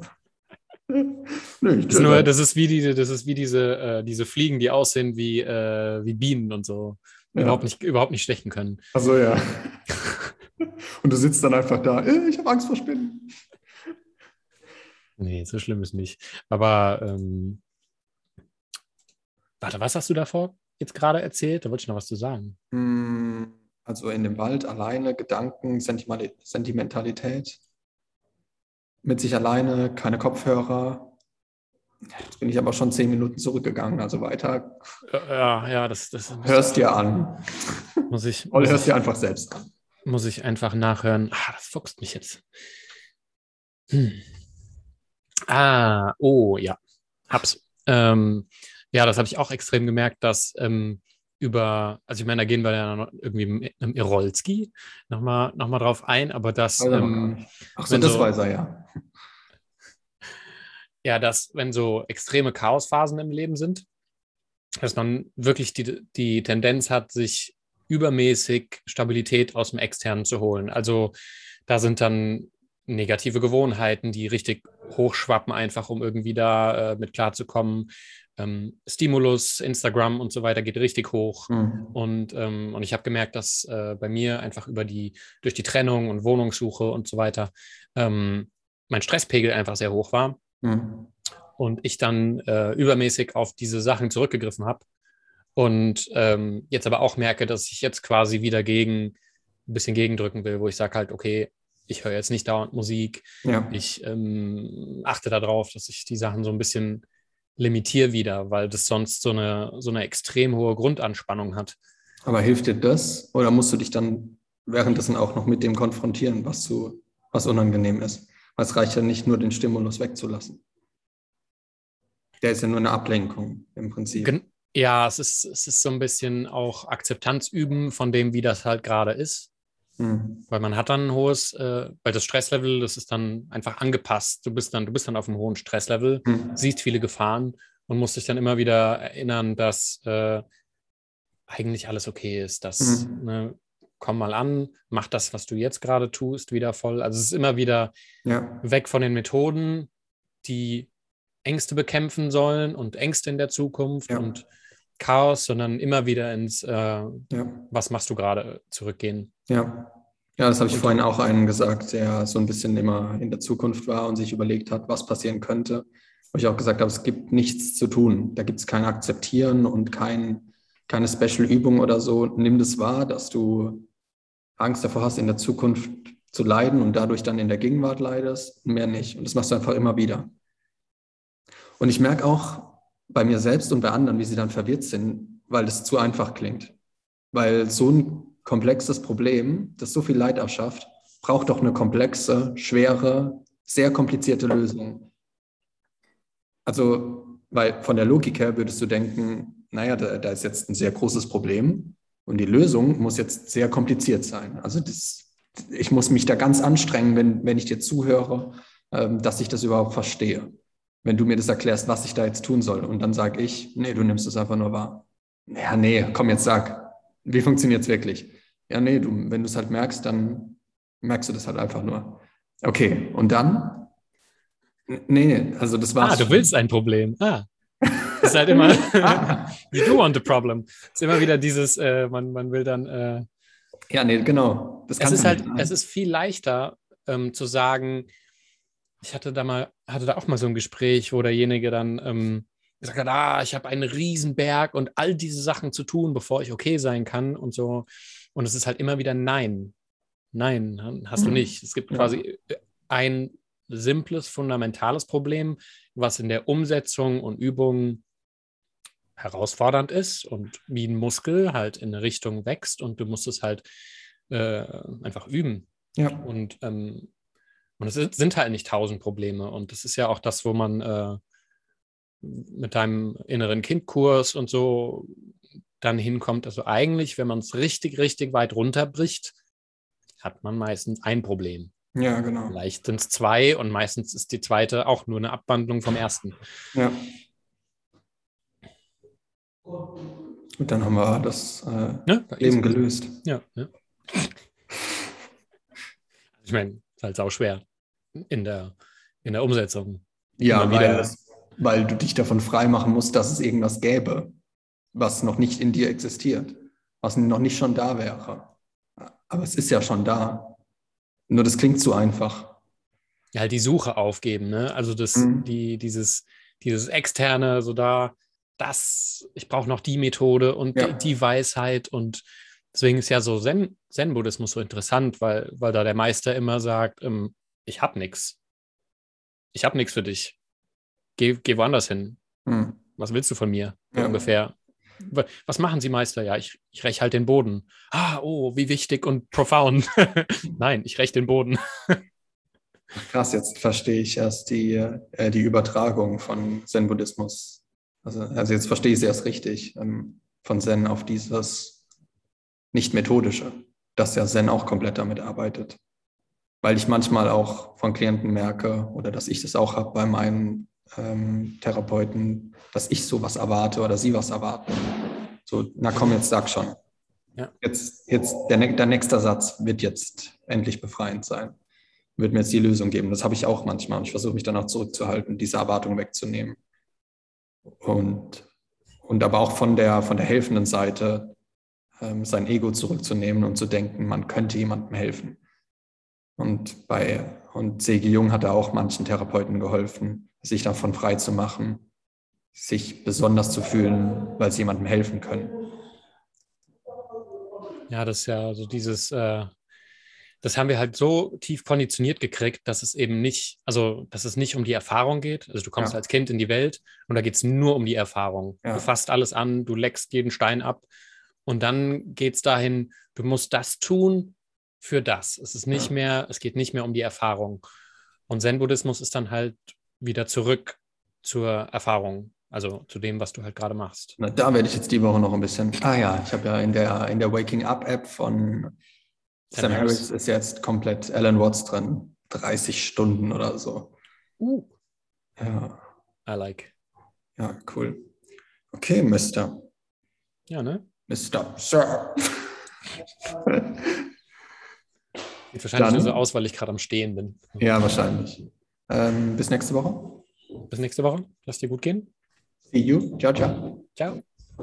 Nö, das, ist nur, das ist wie diese, das ist wie diese, äh, diese Fliegen, die aussehen wie, äh, wie Bienen und so. Ja. Überhaupt, nicht, überhaupt nicht stechen können. Ach so, ja. und du sitzt dann einfach da, äh, ich habe Angst vor Spinnen. Nee, so schlimm ist nicht. Aber ähm, warte, was hast du davor jetzt gerade erzählt? Da wollte ich noch was zu sagen. Hm. Also in dem Wald alleine, Gedanken, Sentimentalität. Mit sich alleine, keine Kopfhörer. Jetzt bin ich aber schon zehn Minuten zurückgegangen, also weiter. Ja, ja, das. das hörst dir an. Muss ich. Oder hörst dir einfach selbst an. Muss ich einfach nachhören. Ah, das fuchst mich jetzt. Hm. Ah, oh, ja. Hab's. Ähm, ja, das habe ich auch extrem gemerkt, dass ähm, über, also ich meine, da gehen wir ja noch irgendwie im Irolski nochmal noch mal drauf ein, aber das. Ähm, Ach so, das so, weiß er ja. Ja, dass, wenn so extreme Chaosphasen im Leben sind, dass man wirklich die, die Tendenz hat, sich übermäßig Stabilität aus dem Externen zu holen. Also da sind dann negative Gewohnheiten, die richtig hochschwappen, einfach um irgendwie da äh, mit klarzukommen. Ähm, Stimulus, Instagram und so weiter geht richtig hoch. Mhm. Und, ähm, und ich habe gemerkt, dass äh, bei mir einfach über die, durch die Trennung und Wohnungssuche und so weiter ähm, mein Stresspegel einfach sehr hoch war. Mhm. Und ich dann äh, übermäßig auf diese Sachen zurückgegriffen habe. Und ähm, jetzt aber auch merke, dass ich jetzt quasi wieder gegen ein bisschen gegendrücken will, wo ich sage halt, okay, ich höre jetzt nicht dauernd Musik. Ja. Ich ähm, achte darauf, dass ich die Sachen so ein bisschen limitiere wieder, weil das sonst so eine, so eine extrem hohe Grundanspannung hat. Aber hilft dir das? Oder musst du dich dann währenddessen auch noch mit dem konfrontieren, was, zu, was unangenehm ist? Weil es reicht ja nicht nur, den Stimulus wegzulassen. Der ist ja nur eine Ablenkung im Prinzip. Gen ja, es ist, es ist so ein bisschen auch Akzeptanz üben von dem, wie das halt gerade ist. Mhm. Weil man hat dann ein hohes, äh, weil das Stresslevel, das ist dann einfach angepasst. Du bist dann, du bist dann auf einem hohen Stresslevel, mhm. siehst viele Gefahren und musst dich dann immer wieder erinnern, dass äh, eigentlich alles okay ist. Dass, mhm. ne, komm mal an, mach das, was du jetzt gerade tust, wieder voll. Also es ist immer wieder ja. weg von den Methoden, die Ängste bekämpfen sollen und Ängste in der Zukunft ja. und Chaos, sondern immer wieder ins, äh, ja. was machst du gerade, zurückgehen. Ja. Ja, das habe ich vorhin auch einen gesagt, der so ein bisschen immer in der Zukunft war und sich überlegt hat, was passieren könnte. Wo ich auch gesagt habe, es gibt nichts zu tun. Da gibt es kein Akzeptieren und kein, keine Special-Übung oder so. Nimm das wahr, dass du Angst davor hast, in der Zukunft zu leiden und dadurch dann in der Gegenwart leidest, mehr nicht. Und das machst du einfach immer wieder. Und ich merke auch, bei mir selbst und bei anderen, wie sie dann verwirrt sind, weil es zu einfach klingt. Weil so ein komplexes Problem, das so viel Leid erschafft, braucht doch eine komplexe, schwere, sehr komplizierte Lösung. Also, weil von der Logik her würdest du denken, naja, da, da ist jetzt ein sehr großes Problem und die Lösung muss jetzt sehr kompliziert sein. Also das, ich muss mich da ganz anstrengen, wenn, wenn ich dir zuhöre, ähm, dass ich das überhaupt verstehe wenn du mir das erklärst, was ich da jetzt tun soll. Und dann sage ich, nee, du nimmst es einfach nur wahr. Ja, nee, komm jetzt sag, wie funktioniert es wirklich? Ja, nee, du, wenn du es halt merkst, dann merkst du das halt einfach nur. Okay, und dann? Nee, also das war's. Ah, du willst ein Problem. Ah. Das ist halt immer, you do want a problem. Es ist immer wieder dieses, äh, man, man will dann. Äh, ja, nee, genau. Das es ist halt, es ist viel leichter ähm, zu sagen, ich hatte da mal, hatte da auch mal so ein Gespräch, wo derjenige dann ähm, gesagt hat, ah, ich habe einen Riesenberg und all diese Sachen zu tun, bevor ich okay sein kann und so. Und es ist halt immer wieder Nein. Nein, hast du mhm. nicht. Es gibt quasi ein simples, fundamentales Problem, was in der Umsetzung und Übung herausfordernd ist und wie ein Muskel halt in eine Richtung wächst und du musst es halt äh, einfach üben. Ja. Und ähm, und es sind halt nicht tausend Probleme. Und das ist ja auch das, wo man äh, mit deinem inneren Kindkurs und so dann hinkommt. Also eigentlich, wenn man es richtig, richtig weit runterbricht, hat man meistens ein Problem. Ja, genau. Vielleicht sind es zwei und meistens ist die zweite auch nur eine Abwandlung vom ersten. Ja. Und dann haben wir das äh, ja, Leben gelöst. Ja, ja. Ich meine, ist halt auch schwer in der, in der Umsetzung. Ja, weil, weil du dich davon freimachen musst, dass es irgendwas gäbe, was noch nicht in dir existiert, was noch nicht schon da wäre. Aber es ist ja schon da. Nur das klingt zu einfach. Ja, halt die Suche aufgeben, ne? Also das, mhm. die, dieses, dieses externe, so da, das, ich brauche noch die Methode und ja. die, die, Weisheit und deswegen ist ja so Zen, Zen-Buddhismus so interessant, weil, weil da der Meister immer sagt, ähm, ich habe nichts. Ich habe nichts für dich. Geh, geh woanders hin. Hm. Was willst du von mir? Ja. Ungefähr. Was machen Sie, Meister? Ja, ich, ich räche halt den Boden. Ah, oh, wie wichtig und profound. Nein, ich räche den Boden. Krass, jetzt verstehe ich erst die, äh, die Übertragung von Zen-Buddhismus. Also, also jetzt verstehe ich es erst richtig. Ähm, von Zen auf dieses nicht-methodische, dass ja Zen auch komplett damit arbeitet. Weil ich manchmal auch von Klienten merke oder dass ich das auch habe bei meinen ähm, Therapeuten, dass ich sowas erwarte oder sie was erwarten. So, na komm, jetzt sag schon. Ja. Jetzt, jetzt der, der nächste Satz wird jetzt endlich befreiend sein. Wird mir jetzt die Lösung geben. Das habe ich auch manchmal und ich versuche mich dann auch zurückzuhalten, diese Erwartung wegzunehmen. Und, und aber auch von der, von der helfenden Seite ähm, sein Ego zurückzunehmen und zu denken, man könnte jemandem helfen. Und bei und Segi Jung hat da auch manchen Therapeuten geholfen, sich davon frei zu machen, sich besonders zu fühlen, weil sie jemandem helfen können. Ja, das ist ja so dieses, äh, das haben wir halt so tief konditioniert gekriegt, dass es eben nicht, also dass es nicht um die Erfahrung geht. Also du kommst ja. als Kind in die Welt und da geht es nur um die Erfahrung. Ja. Du fasst alles an, du leckst jeden Stein ab und dann geht es dahin, du musst das tun für das. Es ist nicht ja. mehr, es geht nicht mehr um die Erfahrung. Und Zen-Buddhismus ist dann halt wieder zurück zur Erfahrung, also zu dem, was du halt gerade machst. Na, da werde ich jetzt die Woche noch ein bisschen. Ah ja, ich habe ja in der, in der Waking Up App von Sam, Harris. Harris ist jetzt komplett Alan Watts drin. 30 Stunden oder so. Uh. Ja. I like. Ja, cool. Okay, Mister. Ja, ne? Mr. Sir. Sieht wahrscheinlich nur so aus, weil ich gerade am Stehen bin. Ja, wahrscheinlich. Ähm, bis nächste Woche. Bis nächste Woche. Lass dir gut gehen. See you. Ciao, ciao. Ciao.